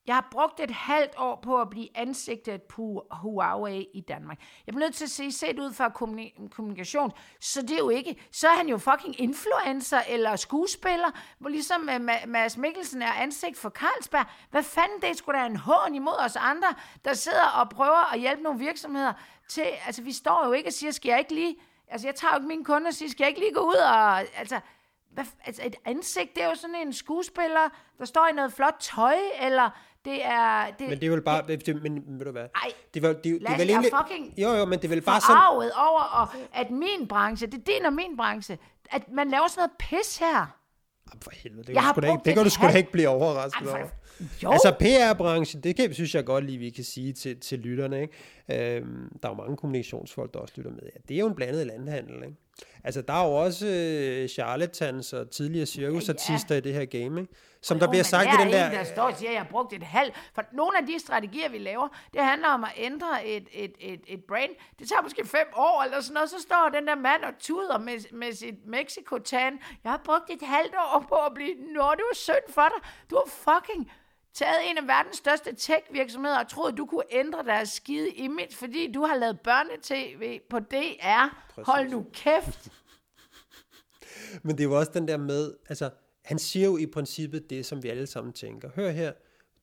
jeg har brugt et halvt år på at blive ansigtet på Huawei i Danmark. Jeg bliver nødt til at se, set ud fra kommuni- kommunikation, så det er jo ikke, så er han jo fucking influencer eller skuespiller, hvor ligesom uh, Mads Mikkelsen er ansigt for Carlsberg. Hvad fanden, det skulle da en hån imod os andre, der sidder og prøver at hjælpe nogle virksomheder til, altså vi står jo ikke og siger, skal jeg ikke lige, altså jeg tager jo ikke mine kunder og siger, skal jeg ikke lige gå ud og, altså, hvad, altså et ansigt, det er jo sådan en skuespiller, der står i noget flot tøj, eller det er... Det, Men det er vel bare, det, men ved du hvad? Ej, det, var, det, det, det er Lasse, vel jeg er egentlig, fucking jo, jo, men det er vel bare sådan, over, og at min branche, det er din og min branche, at man laver sådan noget pis her. Jamen, for helvede, det, Jeg kan, du ikke, det kan du sgu da ikke blive overrasket over. for, jo, Altså PR-branchen, det kan, synes jeg godt lige, vi kan sige til, til lytterne. Ikke? Øhm, der er jo mange kommunikationsfolk, der også lytter med. Ja, det er jo en blandet landhandel. Ikke? Altså, der er jo også øh, charlatans og tidligere cirkusartister ja, ja. i det her game, ikke? Som der Jo, bliver men sagt i den er der... En, der står og siger, at jeg har brugt et halvt. For nogle af de strategier, vi laver, det handler om at ændre et, et, et, et brain. Det tager måske fem år eller sådan noget. Så står den der mand og tuder med, med sit Mexico-tan. Jeg har brugt et halvt år på at blive... Nå, det var synd for dig. Du har fucking taget en af verdens største tech-virksomheder og troede, du kunne ændre deres skide image, fordi du har lavet børnetv på DR. Præcis. Hold nu kæft. [laughs] Men det er jo også den der med, altså, han siger jo i princippet det, som vi alle sammen tænker. Hør her,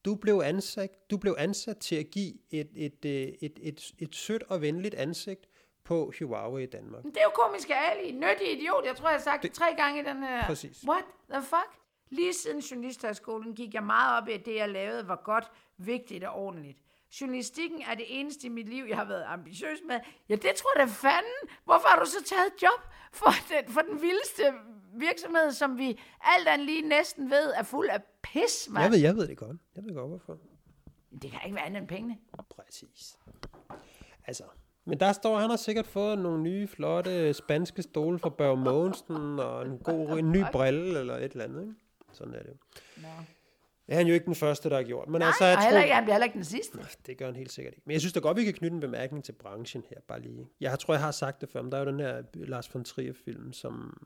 du blev ansat, du blev ansat til at give et, et, et, et, et, et sødt og venligt ansigt på Huawei i Danmark. Det er jo komisk Ali. Nyttig idiot. Jeg tror, jeg har sagt det, Det- tre gange i den her. Præcis. What the fuck? Lige siden journalisthøjskolen gik jeg meget op i, at det, jeg lavede, var godt, vigtigt og ordentligt. Journalistikken er det eneste i mit liv, jeg har været ambitiøs med. Ja, det tror jeg da fanden. Hvorfor har du så taget et job for den, for den vildeste virksomhed, som vi alt andet lige næsten ved er fuld af pis, mand? Jeg ved, jeg ved det godt. Jeg ved godt, hvorfor. Det kan ikke være andet end pengene. Præcis. Altså, men der står, han har sikkert fået nogle nye, flotte spanske stole fra Børge Mogensen, og en god en ny [laughs] brille, eller et eller andet, ikke? Sådan er det. Nå. Det er han jo ikke den første, der har gjort. Men Nej, altså, jeg og heller tror, ikke, han bliver heller ikke den sidste. det gør han helt sikkert ikke. Men jeg synes da godt, vi kan knytte en bemærkning til branchen her, bare lige. Jeg tror, jeg har sagt det før, men der er jo den her Lars von Trier-film, som,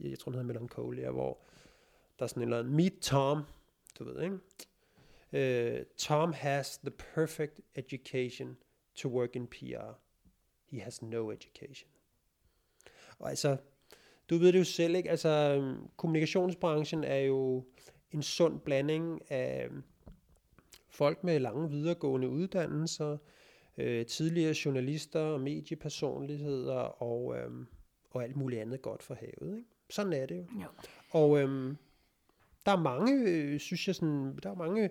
jeg tror, den hedder Melancholia, hvor der er sådan en eller anden, Meet Tom, du ved, ikke? Uh, Tom has the perfect education to work in PR. He has no education. Og altså, du ved det jo selv, ikke? Altså, øhm, kommunikationsbranchen er jo en sund blanding af øhm, folk med lange videregående uddannelser, øh, tidligere journalister og mediepersonligheder og, øhm, og alt muligt andet godt for havet. Ikke? Sådan er det jo. Jo. Og øhm, der er mange, øh, synes jeg, sådan, der er mange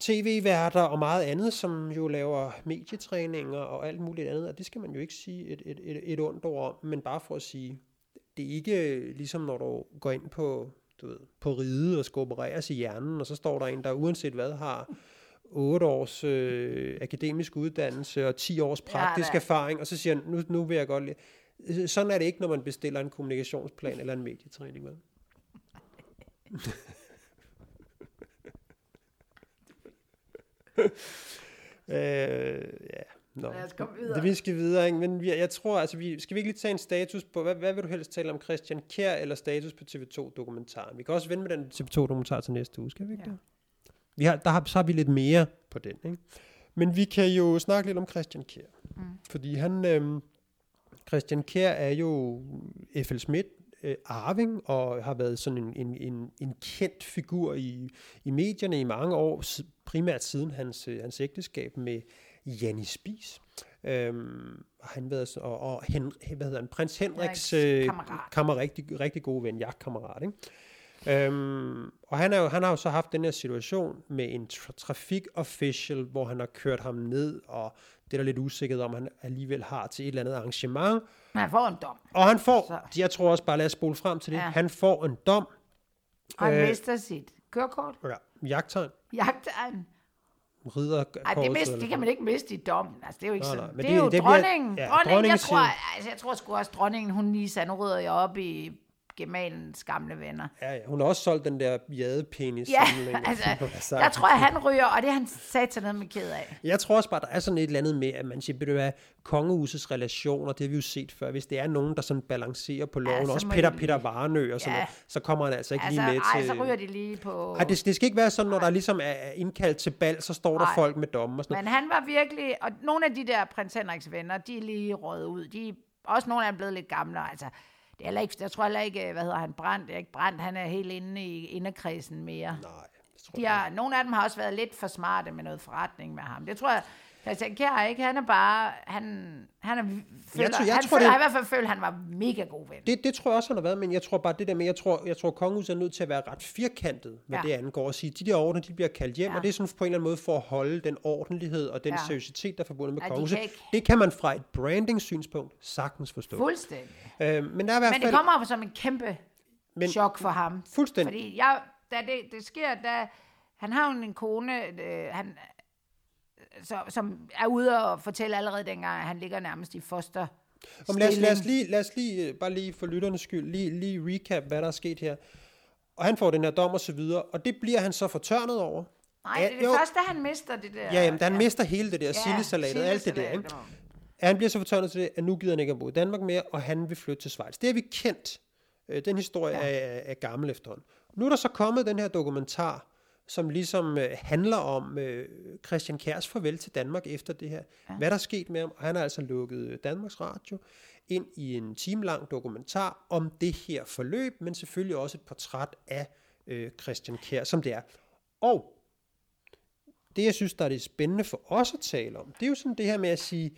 tv-værter og meget andet, som jo laver medietræninger og alt muligt andet, og det skal man jo ikke sige et, et, et, et ondt ord om, men bare for at sige, det er ikke øh, ligesom når du går ind på, du ved, på ride og skal opereres i hjernen, og så står der en, der uanset hvad har 8 års øh, akademisk uddannelse og 10 års praktisk da. erfaring, og så siger han, nu, nu vil jeg godt lide. Øh, Sådan er det ikke, når man bestiller en kommunikationsplan eller en medietræning. Vel? [laughs] øh, ja, nå. Lad os komme videre. Det, vi skal videre, ikke? men vi, jeg tror, altså, vi, skal vi ikke lige tage en status på, hvad, hvad vil du helst tale om, Christian Kjær eller status på TV2-dokumentaren? Vi kan også vende med den TV2-dokumentar til næste uge, skal vi ikke Ja. det? Vi har, der har, så har vi lidt mere på den, ikke? Men vi kan jo snakke lidt om Christian Kjær. Mm. Fordi han, øhm, Christian Kjær er jo F.L. Schmidt øh, arving, og har været sådan en, en, en, en kendt figur i, i medierne i mange år, primært siden hans, øh, hans ægteskab med Janni Spies. Øhm, han været, så- og, og hen, hvad hedder han, prins Henriks øh, kammerat. kammer, rigtig, rigtig gode ven, jagtkammerat, ikke? Øhm, og han, er jo, han har jo så haft den her situation med en tra- trafik-official, hvor han har kørt ham ned, og det er der lidt usikkerhed om, han alligevel har til et eller andet arrangement. Men han får en dom. Og han får, Så. jeg tror også bare, lad os spole frem til det, Ja. han får en dom, Og han Øh. mister sit kørekort. ja, jagttegn, Jagter han. Ridder Ej, det, mist, det kan man ikke miste i dommen. Altså, det er jo ikke Nej, sådan. nej, det, det er jo det bliver- dronningen. ja, dronningen, dronningen jeg, tror, altså, jeg tror sgu også, dronningen, hun lige sagde, nu rydder jeg op i gemalens gamle venner. Ja, ja, hun har også solgt den der jadepenis. Ja, sammenligning, [laughs] [laughs] altså, sagt. der tror jeg, han ryger, og det er han sat noget med ked af. Jeg tror også bare, der er sådan et eller andet med, at man siger, ved du hvad, kongehusets relationer, det har vi jo set før. Hvis det er nogen, der sådan balancerer på loven, så også Peter, de- Peter Varnø og sådan Ja. noget, så kommer han altså ikke Altså, lige med ej, til... så ryger de lige på... Ej, det, det skal ikke være sådan, når der ligesom er indkaldt til bal, så står der Nej. folk med domme og sådan noget. Men han var virkelig, og nogle af de der prins Henriks venner, de er lige røget ud. De også nogle af dem blevet lidt gamle. Altså, det er heller ikke, jeg tror heller ikke, hvad hedder han, Brandt, ikke Brandt, han er helt inde i inderkredsen mere. Nej, det tror De jeg har, nogle af dem har også været lidt for smarte med noget forretning med ham. Det tror jeg, Christian Kjær ikke, han er bare, han, han er, føler, tror- jeg han tror, føler, det- i hvert fald følt, at han var mega god ven. Det, det tror jeg også, han har været, men jeg tror bare det der med, jeg tror, jeg tror kongehuset er nødt til at være ret firkantet, hvad Ja. det angår, at sige, de der ordner, de bliver kaldt hjem, Ja. og det er sådan på en eller anden måde for at holde den ordentlighed og den Ja. seriøsitet, der er forbundet med Ja, de kongehuset. ikke- Det kan man fra et branding-synspunkt sagtens forstå. Fuldstændig. Øh, men der er i hvert Men fald... det kommer som en kæmpe men, Men- chok for ham. Fuldstændig. Fordi jeg, da det, det sker, da han har jo en kone, øh, han, så, som er ude og fortælle allerede dengang, at han ligger nærmest i foster. Om, lad, os, lad, os lige, lad os lige, øh, bare lige for lytternes skyld, lige, lige recap, hvad der er sket her. Og han får den her dom og så videre, og det bliver han så fortørnet over. Nej, Ja, det er det jo. første, han mister det der. Ja, jamen, han mister hele det der, Ja, sildesalatet alt det der, ikke? han bliver så fortørnet til det, at nu gider han ikke at bo i Danmark mere, og han vil flytte til Schweiz. Det har vi kendt. Øh, Den historie ja. er, er gammel efterhånden. Nu er der så kommet den her dokumentar, som ligesom øh, handler om øh, Christian Kærs farvel til Danmark efter det her. Ja. Hvad der er sket med ham. Og han har altså lukket øh, Danmarks Radio ind i en timelang dokumentar om det her forløb, men selvfølgelig også et portræt af øh, Christian Kjær, som det er. Og det, jeg synes, der er det spændende for os at tale om, det er jo sådan det her med at sige,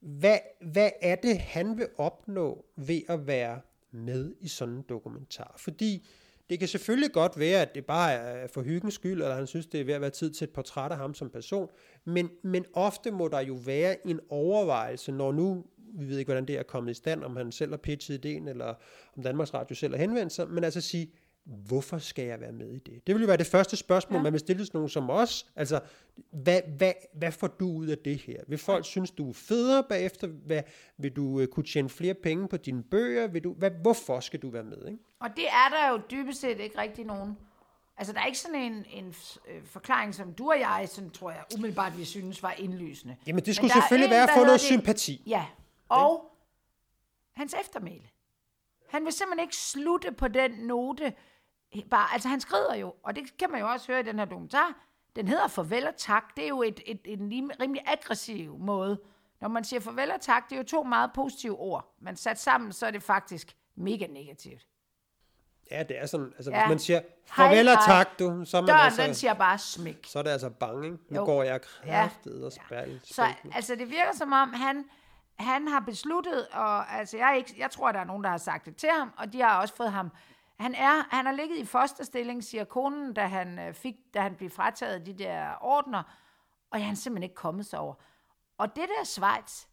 hvad, hvad er det, han vil opnå ved at være med i sådan en dokumentar? Fordi det kan selvfølgelig godt være, at det bare er for hyggens skyld, eller han synes, det er ved at være tid til et portræt af ham som person, men, men ofte må der jo være en overvejelse, når nu, vi ved ikke, hvordan det er kommet i stand, om han selv har pitchet ideen, eller om Danmarks Radio selv har henvendt sig, men altså sige, hvorfor skal jeg være med i det? Det vil jo være det første spørgsmål, ja. man vil stille til nogen som os. Altså, hvad, hvad, hvad får du ud af det her? Vil folk synes, du er federe bagefter? Hvad, vil du uh, kunne tjene flere penge på dine bøger? Vil du, hvad, hvorfor skal du være med? Ikke? Og det er der jo dybest set ikke rigtig nogen. Altså, der er ikke sådan en, en øh, forklaring, som du og jeg, sådan tror jeg, umiddelbart vi synes var indlysende. Jamen, det skulle selvfølgelig en, være at få noget det- sympati. Ja, og hans eftermæle. Han vil simpelthen ikke slutte på den note. Bare, altså han skrider jo, og det kan man jo også høre i den her dokumentar. Den hedder farvel og tak. Det er jo et, et, en rimelig aggressiv måde. Når man siger farvel og tak, det er jo to meget positive ord. Men sat sammen, så er det faktisk mega negativt. Ja, det er sådan, altså Ja. hvis man siger, Hej, farvel og hej. tak du, så er man Døren, altså, den siger bare smæk. så er det altså bange. ikke? Nu Jo. går jeg Ja. kraftet og spærl. Så altså, det virker som om, han, han har besluttet, og altså, jeg, ikke, jeg tror, der er nogen, der har sagt det til ham, og de har også fået ham. Han, er, han har ligget i fosterstilling, siger konen, da han, øh, fik, da han blev frataget de der ordner, og jeg er han simpelthen ikke kommet sig over. Og det der Schweiz,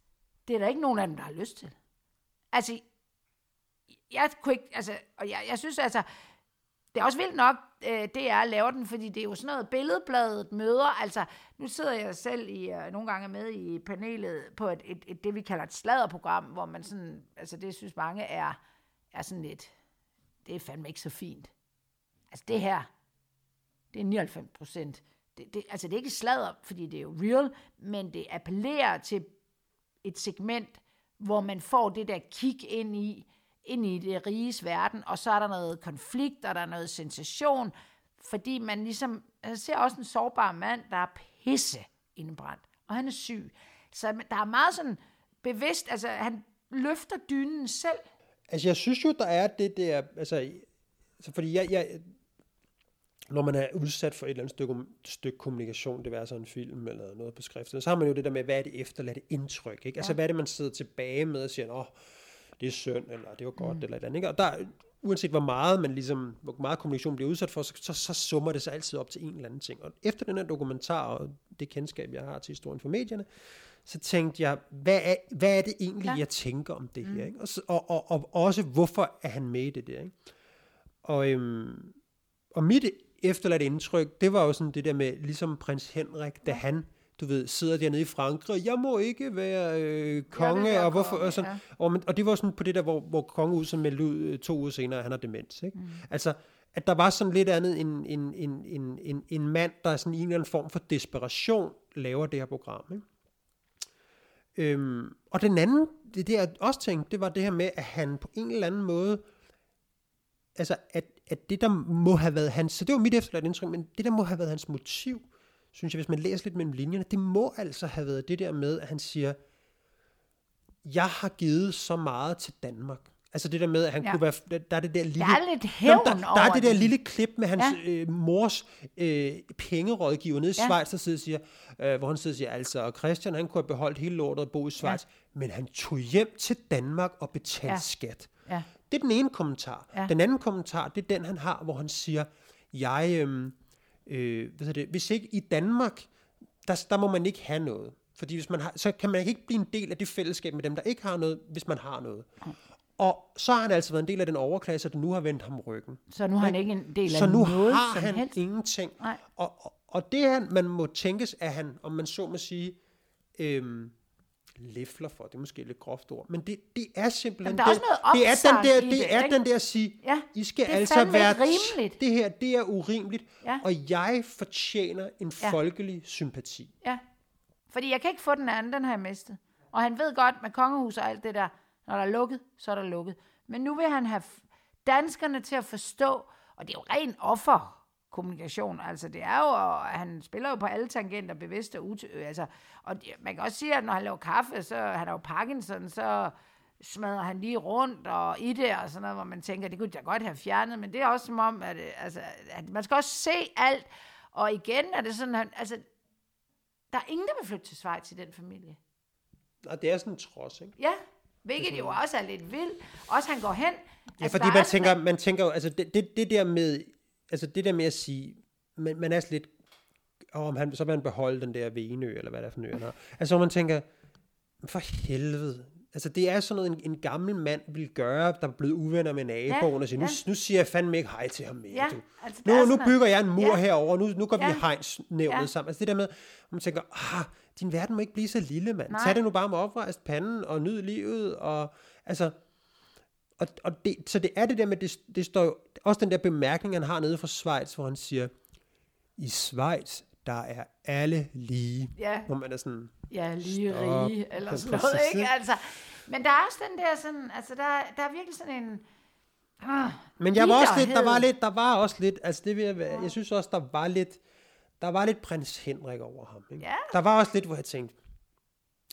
det er der ikke nogen af dem, der har lyst til. Altså, jeg kunne ikke, altså, og jeg, jeg synes altså, det er også vildt nok, øh, det er laver den, fordi det er jo sådan noget billedbladet møder. Altså, nu sidder jeg selv i, øh, nogle gange med i panelet på et, et, et, det, vi kalder et sladderprogram, hvor man sådan, altså det synes mange er, er sådan lidt, det er fandme ikke så fint. Altså det her, det er 99 procent. Det, det, altså det er ikke sladder, fordi det er jo real, men det appellerer til et segment, hvor man får det der kig ind i, ind i det riges verden, og så er der noget konflikt, og der er noget sensation, fordi man ligesom, altså, man ser også en sårbar mand, der er pisse indbrændt, og han er syg. Så der er meget sådan bevidst, altså han løfter dynen selv. Altså, jeg synes jo, der er det der, altså, altså fordi jeg, jeg, når man er udsat for et eller andet stykke, stykke kommunikation, det vil altså en film eller noget på skrift, så har man jo det der med, hvad er det efterladte indtryk, ikke? Altså, hvad er det, man sidder tilbage med og siger, åh, det er synd, eller det var godt, mm. eller et andet, ikke? Og der, uanset hvor meget man ligesom, hvor meget kommunikation bliver udsat for, så, så, så summer det sig altid op til en eller anden ting. Og efter den her dokumentar, og det kendskab, jeg har til historien for medierne, så tænkte jeg, hvad er, hvad er det egentlig, Ja. jeg tænker om det her? Ikke? Og, og, og, og også, hvorfor er han med i det der? Ikke? Og, øhm, og mit efterladt indtryk, det var jo sådan det der med, ligesom prins Henrik, da han, du ved, sidder dernede i Frankrig, jeg må ikke være øh, konge, være og, hvorfor, konge, og, sådan, ja. og, og det var sådan på det der, hvor, hvor kongehuset meldte ud øh, to uger senere, at han har demens. Ikke? Mm. Altså, at der var sådan lidt andet en, en, en, en, en, en mand, der sådan i en eller anden form for desperation laver det her program. Ikke? Øhm, og den anden, det, det jeg også tænkte, det var det her med, at han på en eller anden måde, altså at, at det der må have været hans, så det var mit efterladt indtryk, men det der må have været hans motiv, synes jeg, hvis man læser lidt mellem linjerne, det må altså have været det der med, at han siger, jeg har givet så meget til Danmark. Altså det der med, at han Ja. kunne være, der, er det der lille... Der er lidt hævn der, der, der er det der lille klip med hans Ja. øh, mors øh, pengerådgiver nede i Ja. Schweiz, der sidder og siger, øh, hvor han sidder og siger, altså Christian, han kunne have beholdt hele lortet og bo i Schweiz, ja. men han tog hjem til Danmark og betalte Ja. skat. Ja. Det er den ene kommentar. Ja. Den anden kommentar, det er den, han har, hvor han siger, jeg, øhm, øh, hvad det, hvis ikke i Danmark, der, der må man ikke have noget. Fordi hvis man har, så kan man ikke blive en del af det fællesskab med dem, der ikke har noget, hvis man har noget. Og så har han altså været en del af den overklasse, der nu har vendt ham ryggen. Så nu er han ikke en del af Så nu noget har han helst. ingenting. Nej. Og, og, og det, han, man må tænkes, at han, om man så må sige, øhm, læfler for, det er måske et lidt groft ord, men det, det er simpelthen... Jamen, der er noget det er den der, det, det, er ikke? den der at sige, Ja, I skal det er altså være... rimeligt. Det her, det er urimeligt, Ja. og jeg fortjener en Ja. folkelig sympati. Ja. Fordi jeg kan ikke få den anden, den har jeg mistet. Og han ved godt, med kongehus og alt det der, når der er lukket, så er der lukket. Men nu vil han have danskerne til at forstå, og det er jo ren offerkommunikation. Altså det er jo, og han spiller jo på alle tangenter, bevidst og ut- altså, og det- man kan også sige, at når han laver kaffe, så han er jo Parkinson, så smadrer han lige rundt og i det og sådan noget, hvor man tænker, det kunne jeg godt have fjernet, men det er også som om, at, øh, altså, at man skal også se alt, og igen er det sådan, han, altså, der er ingen, der vil flytte til Schweiz i den familie. Og det er sådan en trods, ikke? Ja, hvilket jo også er lidt vildt. Også han går hen. Ja, altså, fordi man er sådan tænker, man tænker jo, altså det, det, det der med, altså det der med at sige, man, man er lidt, og om han, så vil han beholde den der Venø, eller hvad det er for en ø, han har. Altså man tænker, for helvede, altså det er sådan noget, en, en gammel mand vil gøre, der er blevet uvenner med naboen, Ja, og siger, nu, ja. nu siger jeg fandme ikke hej til ham mere, Ja, du. altså, Nu, nu bygger jeg en mur Ja. herover, nu, nu går vi Ja. i hegnsnævnet Ja. sammen. Altså det der med, hvor man tænker, ah, din verden må ikke blive så lille, mand. Nej. Tag det nu bare med oprejst panden, og nyd livet, og altså, og, og det, så det er det der med, det, det står jo, også den der bemærkning, han har nede fra Schweiz, hvor han siger, i Schweiz, der er alle lige. Ja. Hvor man er sådan, Ja, lige Stop. rige, eller Ja, sådan noget, ikke? Altså, men der er også den der sådan, altså der, der er virkelig sådan en... Ah, Men jeg var også lidt, der var lidt, der var også lidt, altså det vil jeg, være- jeg synes også, der var lidt, der var lidt prins Henrik over ham. Ikke? Ja. Der var også lidt, hvor jeg tænkte,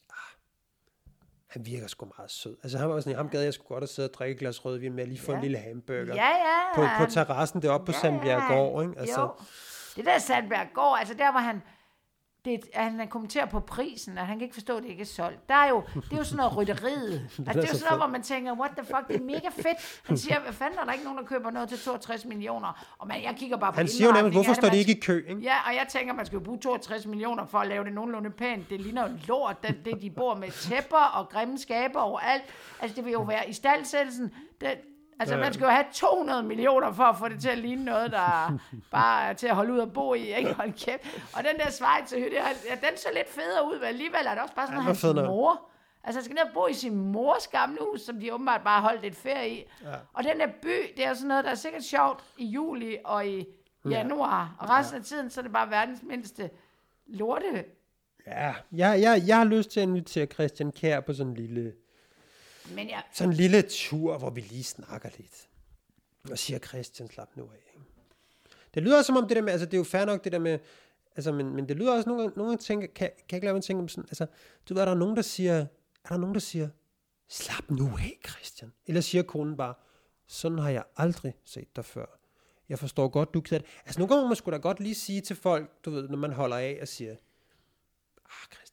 ah, han virker sgu meget sød. Altså han var sådan, ham gad jeg sgu godt at sidde og drikke et glas rødvin med, lige få Ja. en lille hamburger. Ja, ja. På, på terrassen deroppe på Sandbjerggård, ikke? Altså, Jo. Det der Sandberg går, altså der hvor han, det, at han kommenterer på prisen, og han kan ikke forstå, at det ikke er solgt. Der er jo, det er jo sådan noget [laughs] rytteriet. altså, det er jo så sådan noget, hvor man tænker, what the fuck, det er mega fedt. Han siger, hvad fanden er der ikke nogen, der køber noget til 62 millioner? Og man, jeg kigger bare på han siger jo indretning hvorfor står det ikke i kø? Ikke? Ja, og jeg tænker, man skal jo bruge 62 millioner for at lave det nogenlunde pænt. Det ligner jo lort, det, det de bor med tæpper og grimme skaber overalt. Altså, det vil jo være i staldsættelsen. Det, altså, Ja. man skal jo have 200 millioner for at få det til at ligne noget, der [laughs] bare er til at holde ud og bo i. Ikke? Hold kæft. Og den der Schweizerhytte, ja, den så lidt federe ud, men alligevel er det også bare sådan Ja, hans mor. Altså, han skal ned og bo i sin mors gamle hus, som de åbenbart bare holdt lidt ferie i. Ja. Og den der by, det er jo sådan noget, der er sikkert sjovt i juli og i januar. Og resten af tiden, så er det bare verdens mindste lorte. Ja, jeg, jeg, jeg har lyst til at invitere Christian Kær på sådan en lille, men jeg, sådan en lille tur, hvor vi lige snakker lidt. Og siger, Christian, slap nu af. ikke? Det lyder som om det der med, altså det er jo fair nok det der med, altså men, men det lyder også nogle gange, nogle gange tænker, kan, kan jeg ikke lade mig tænke om sådan, altså du ved, er der nogen, der siger, er der nogen, der siger, slap nu af, Christian. Eller siger konen bare, sådan har jeg aldrig set dig før. Jeg forstår godt, du er ked. Altså nogle gange må man sgu da godt lige sige til folk, du ved, når man holder af og siger, ah Christian.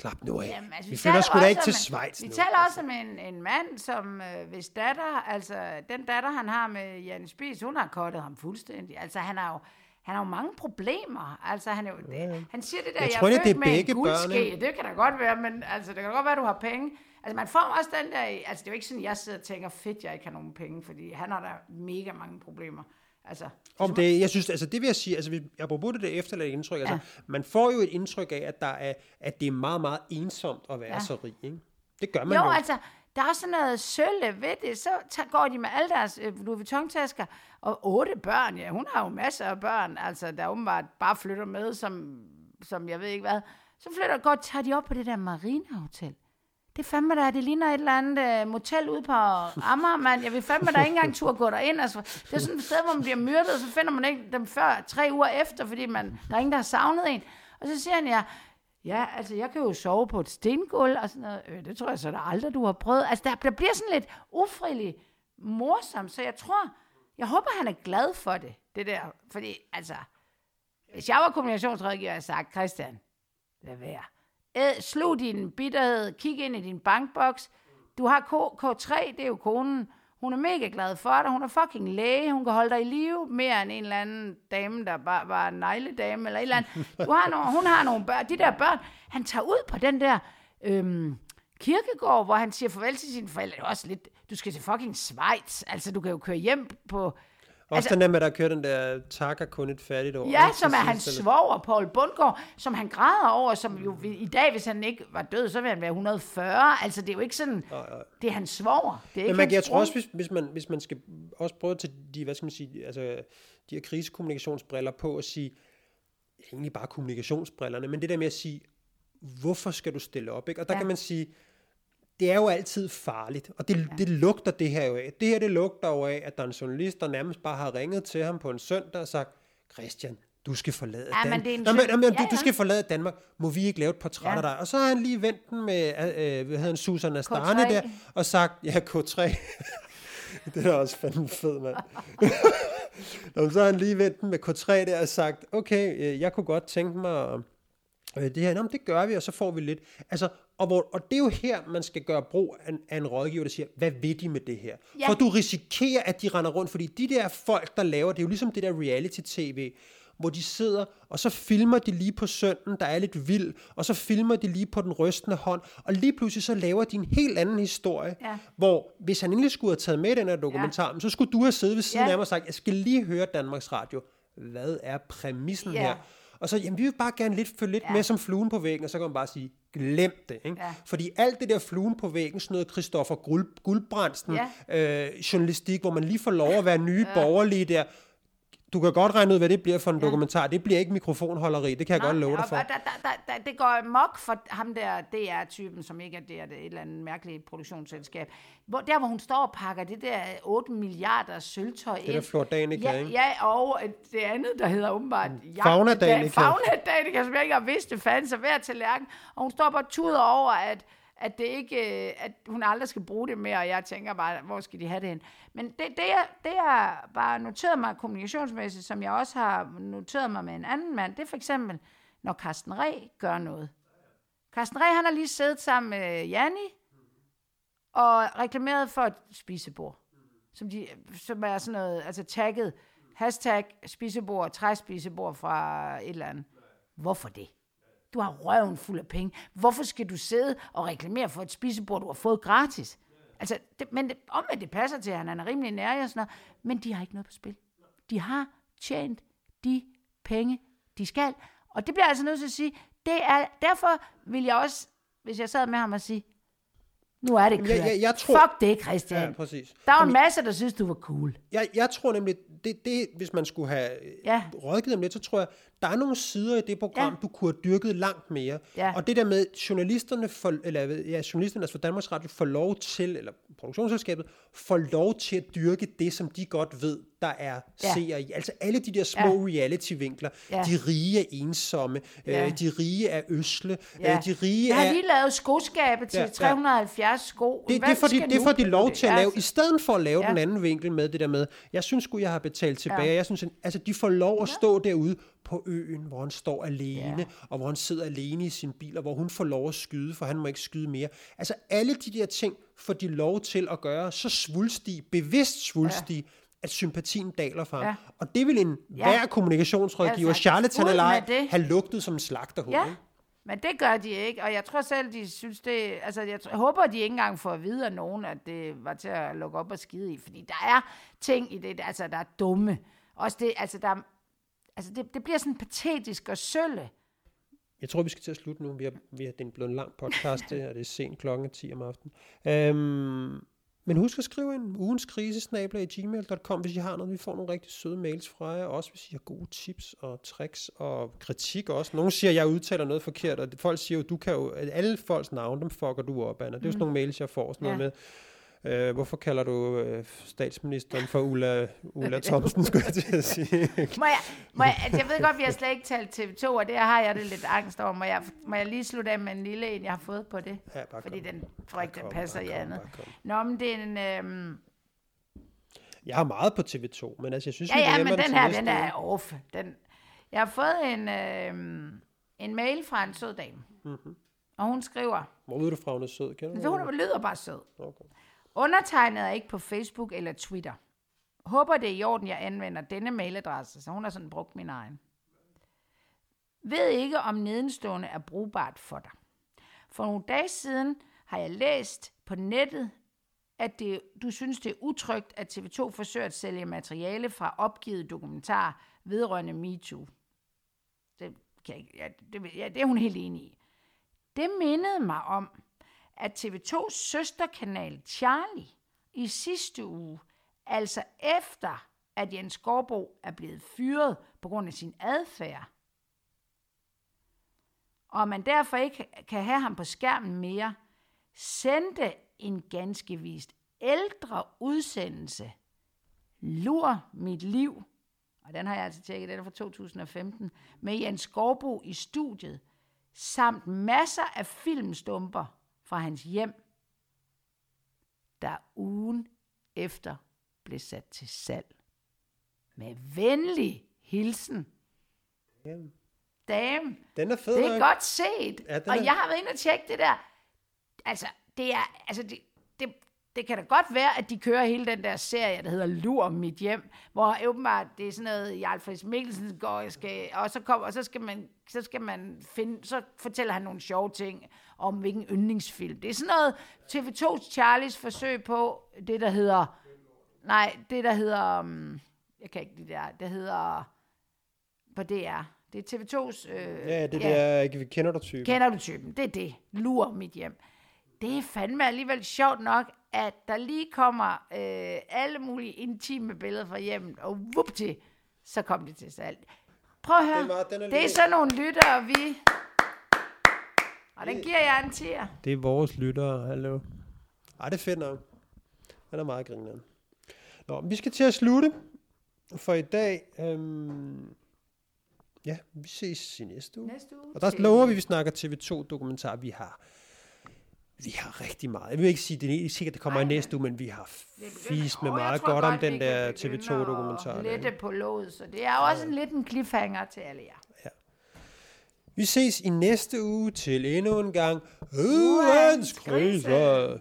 Slap nu af. Jamen, altså, vi taler flytter sgu da også ikke til en- Schweiz Vi nu. taler altså. også om en, en mand, som øh, hvis datter, altså den datter, han har med Jan Spies, hun har kottet ham fuldstændig. Altså han har jo, han har jo mange problemer. Altså han, er jo, det, han siger det der, Jeg jeg, tror er ikke, det er med begge en guldske. Det kan da godt være, men altså, det kan godt være, at du har penge. Altså man får også den der, altså det er jo ikke sådan, jeg sidder og tænker, fedt, jeg ikke har nogen penge, fordi han har da mega mange problemer. Altså, Om det, jeg synes, altså det vil jeg sige, altså apropos det der efterladte indtryk, altså man får jo et indtryk af, at der er, at det er meget, meget ensomt at være Ja. så rig, ikke? Det gør man jo, jo. altså, der er sådan noget sølle ved det. Så går de med alle deres øh, Louis Vuitton-tasker, og otte børn, ja, hun har jo masser af børn, altså, der åbenbart bare flytter med, som, som jeg ved ikke hvad. Så flytter godt, tager de op på det der Marina Hotel. Det er fandme der, det ligner et eller andet uh, motel ude på Amager, mand. Jeg vil fandme der ikke engang tur gå derind. Altså, det er sådan et sted, hvor man bliver myrdet, og så finder man ikke dem før tre uger efter, fordi man, der er ingen, der har savnet en. Og så siger han, ja, ja, altså jeg kan jo sove på et stengulv og sådan noget. Øh, det tror jeg så der aldrig, du har prøvet. Altså der, der bliver sådan lidt ufrilig morsomt, så jeg tror, jeg håber, han er glad for det, det der. Fordi, altså, hvis jeg var kommunikationsrådgiver, jeg sagt, Christian, lad være. Æd, slug din bitterhed, kig ind i din bankboks. Du har K- K3, det er jo konen. Hun er mega glad for dig. Hun er fucking læge. Hun kan holde dig i live mere end en eller anden dame, der bare var en negledame eller et eller andet. Du har nogle, hun har nogle børn. De der børn, han tager ud på den der øhm, kirkegård, hvor han siger farvel til sine forældre. Det er også lidt, du skal til fucking Schweiz. Altså, du kan jo køre hjem på... Også altså- den der med, at der kører den der, takker kun et fattigt år. Ja, som til er hans svoger, Paul Bundgaard, som han græder over, som jo i dag, hvis han ikke var død, så ville han være 140. Altså, det er jo ikke sådan, det er hans svoger. Det er ikke Men man, jeg tror også, hvis, hvis, man, hvis man skal også prøve at tage de, hvad skal man sige, altså, de her krisekommunikationsbriller på og sige, egentlig bare kommunikationsbrillerne, men det der med at sige, hvorfor skal du stille op? Ikke? Og der Ja. kan man sige, det er jo altid farligt, og det, ja. det lugter det her jo af. Det her, det lugter jo af, at der er en journalist, der nærmest bare har ringet til ham på en søndag og sagt, Christian, du skal forlade Ja, Danmark. Nå, men, men, Ja, du, du ja. skal forlade Danmark. Må vi ikke lave et portræt Ja. af dig? Og så har han lige vendt den med, øh, hvad hedder han, Susan Astane K3. der, og sagt, ja, K3. [laughs] det er også fandme fed, mand. [laughs] Nå, så har han lige vendt den med K3 der og sagt, okay, øh, jeg kunne godt tænke mig øh, det her. Nå, det gør vi, og så får vi lidt. Altså, og, hvor, og det er jo her, man skal gøre brug af en, af en rådgiver, der siger, hvad vil de med det her? Ja. For du risikerer, at de render rundt, fordi de der folk, der laver, det er jo ligesom det der reality-tv, hvor de sidder, og så filmer de lige på sønnen, der er lidt vild, og så filmer de lige på den rystende hånd, og lige pludselig så laver de en helt anden historie, Ja. hvor hvis han egentlig skulle have taget med den her dokumentar, ja. så skulle du have siddet ved siden Ja. af mig og sagt, jeg skal lige høre Danmarks Radio. Hvad er præmissen Ja. her? Og så, jamen, vi vil bare gerne lidt følge lidt ja. med som fluen på væggen, og så kan man bare sige, glem det. Ikke? Ja. Fordi alt det der fluen på væggen, sådan noget Christoffer Guld, Guldbrandsten, øh, journalistik, hvor man lige får lov at være nye ja. borgerlige der, du kan godt regne ud, hvad det bliver for en ja. dokumentar. Det bliver ikke mikrofonholderi, det kan jeg godt love dig for. Der, der, der, det går mok for ham der DR-typen, som ikke er der, det er et eller andet mærkeligt produktionsselskab. Hvor, der, hvor hun står og pakker det der 8 milliarder sølvtøj Det der ind. Flordanica, ja, ikke? ja, og det andet, der hedder åbenbart... Fauna jagt- Danica. Fauna Danica, som jeg ikke har vidst, det fandt sig hver tallerken. Og hun står bare og tuder over, at at, det ikke, øh, at hun aldrig skal bruge det mere, og jeg tænker bare, hvor skal de have det hen? Men det, det, jeg, det jeg bare noteret mig kommunikationsmæssigt, som jeg også har noteret mig med en anden mand, det er for eksempel, når Carsten Re gør noget. Carsten Re, han har lige siddet sammen med Janni, og reklameret for et spisebord, som, de, som er sådan noget, altså tagget, hashtag spisebord, træspisebord fra et eller andet. Hvorfor det? Du har røven fuld af penge. Hvorfor skal du sidde og reklamere for et spisebord, du har fået gratis? Altså, det, men det, om at det passer til, at han er rimelig nær og sådan noget, men de har ikke noget på spil. De har tjent de penge, de skal. Og det bliver jeg altså nødt til at sige, det er, derfor vil jeg også, hvis jeg sad med ham og sige, nu er det kørt. jeg- jeg- jeg tror- Fuck det, Christian. Ja, præcis. Der var en masse, der synes, du var cool. Jeg, jeg tror nemlig, det, det, hvis man skulle have Ja. ja. rådgivet dem lidt, så tror jeg, der er nogle sider i det program, Ja. ja. du kunne have dyrket langt mere. Ja. Og det der med, journalisterne, for, eller ja, journalisterne altså for Danmarks Radio får lov til, eller produktionsselskabet, får lov til at dyrke det, som de godt ved, der er Ja. ja. seere i. Altså alle de der små Ja. ja. reality-vinkler. Ja. Ja. De rige er ensomme, Ja. øh, de rige er øsle, Ja. øh, de rige Jeg har er... lige lavet skoskabe til Ja, ja. 370 sko. Det, Hvad det, får de, det får de lov det? til at Ja, lave, i stedet for at lave Ja. ja. den anden vinkel med det der med, jeg synes sgu, jeg har betalt tilbage. Ja. Jeg synes, altså, de får lov at stå derude på øen, hvor han står alene, Ja. og hvor han sidder alene i sin bil, og hvor hun får lov at skyde, for han må ikke skyde mere. Altså alle de der ting får de lov til at gøre så svulstige, bevidst svulstige, ja at sympatien daler for ham. Ja. Og det vil en Ja. hver kommunikationsrådgiver, Ja, sagt. charlatan eller ej, have lugtet som en slagterhund. Ja, ikke? Men det gør de ikke, og jeg tror selv, de synes det, altså jeg, tror, jeg håber, de ikke engang får at vide af nogen, at det var til at lukke op og skide i, fordi der er ting i det, altså der er dumme, Også det, altså, der, er- altså det, det bliver sådan patetisk og sølle. Jeg tror, vi skal til at slutte nu. Vi har, vi har, det er blevet en lang podcast, [laughs] det her. Det er sent klokken 10 om aftenen. Øhm, men husk at skrive en ugens krisesnabler i gmail.com, hvis I har noget. Vi får nogle rigtig søde mails fra jer. Også hvis I har gode tips og tricks og kritik også. Nogle siger, at jeg udtaler noget forkert, og folk siger jo, du kan jo, alle folks navne, dem fucker du op, Anna. Det er jo sådan nogle mails, jeg får. Sådan noget Ja. med, Øh, hvorfor kalder du øh, statsministeren for Ulla, Ulla [laughs] Thomsen, skulle jeg til at sige. Må jeg, må jeg, altså, jeg ved godt, vi har slet ikke talt TV2, og det har jeg det lidt angst over. Må jeg, må jeg lige slutte af med en lille en, jeg har fået på det? Ja, bare Fordi kom. den tror ikke, den Kom, passer i andet. Nå, men det er en... Øhm, Jeg har meget på TV2, men altså, jeg synes, ja, ja, men den her, den er off. Den, jeg har fået en, øhm, en mail fra en sød dame. Mhm. Og hun skriver, Hvor ved du fra, hun er sød? Kender hun lyder bare sød. Okay. Undertegnet er ikke på Facebook eller Twitter. Håber det er i orden, jeg anvender denne mailadresse, så hun har sådan brugt min egen. Ved ikke, om nedenstående er brugbart for dig. For nogle dage siden har jeg læst på nettet, at det, du synes, det er utrygt, at TV2 forsøger at sælge materiale fra opgivet dokumentar vedrørende MeToo. Det, kan jeg, ja, det, ja, det er hun helt enig i. Det mindede mig om, at TV2's søsterkanal Charlie i sidste uge, altså efter at Jens Skorbo er blevet fyret på grund af sin adfærd, og man derfor ikke kan have ham på skærmen mere, sendte en ganske vist ældre udsendelse, Lur mit liv, og den har jeg altså tjekket, den er fra 2015, med Jens Skorbo i studiet, samt masser af filmstumper fra hans hjem, der ugen efter blev sat til salg. Med venlig hilsen, Jamen, dame. Den er fed. Det er nok. godt set. Ja, og er- jeg har været inde og tjekke det der. Altså, det er, altså det, det, det kan da godt være, at de kører hele den der serie, der hedder Lur mit hjem, hvor åbenbart det er sådan noget, Jarl Friis Mikkelsen går, og, skal, og så kommer, og så skal man, så skal man finde, så fortæller han nogle sjove ting om, hvilken yndlingsfilm. Det er sådan noget TV2's Charlies forsøg på det, der hedder, nej, det der hedder, um, jeg kan ikke det der, det hedder, på DR. Det er TV2's... Øh, Ja, det der, ikke, vi kender dig typen. Kender du typen? Det er det. Lur mit hjem. Det er fandme alligevel sjovt nok, at der lige kommer øh, alle mulige intime billeder fra hjemmet, og vupti, så kom det til salg. Prøv at høre. Den var- den er det er sådan nogle lyttere, vi... Og den giver jeg en tier. Det er vores lyttere, hallo. Ej, det er fedt nok. Han er meget grineren. Nå, vi skal til at slutte for i dag. Øhm, ja, vi ses i næste uge. Næste uge. Og der lover vi, at vi snakker TV2-dokumentar. Vi har, vi har rigtig meget. Jeg vil ikke sige, det er ikke sikkert, det kommer Nej, i næste uge, men vi har Det begynder- fis med meget godt om den der begynde TV2-dokumentar. at der, Lette på låget, så det er også en lidt en cliffhanger til alle jer. Vi ses i næste uge til endnu en gang Ugens Kriser.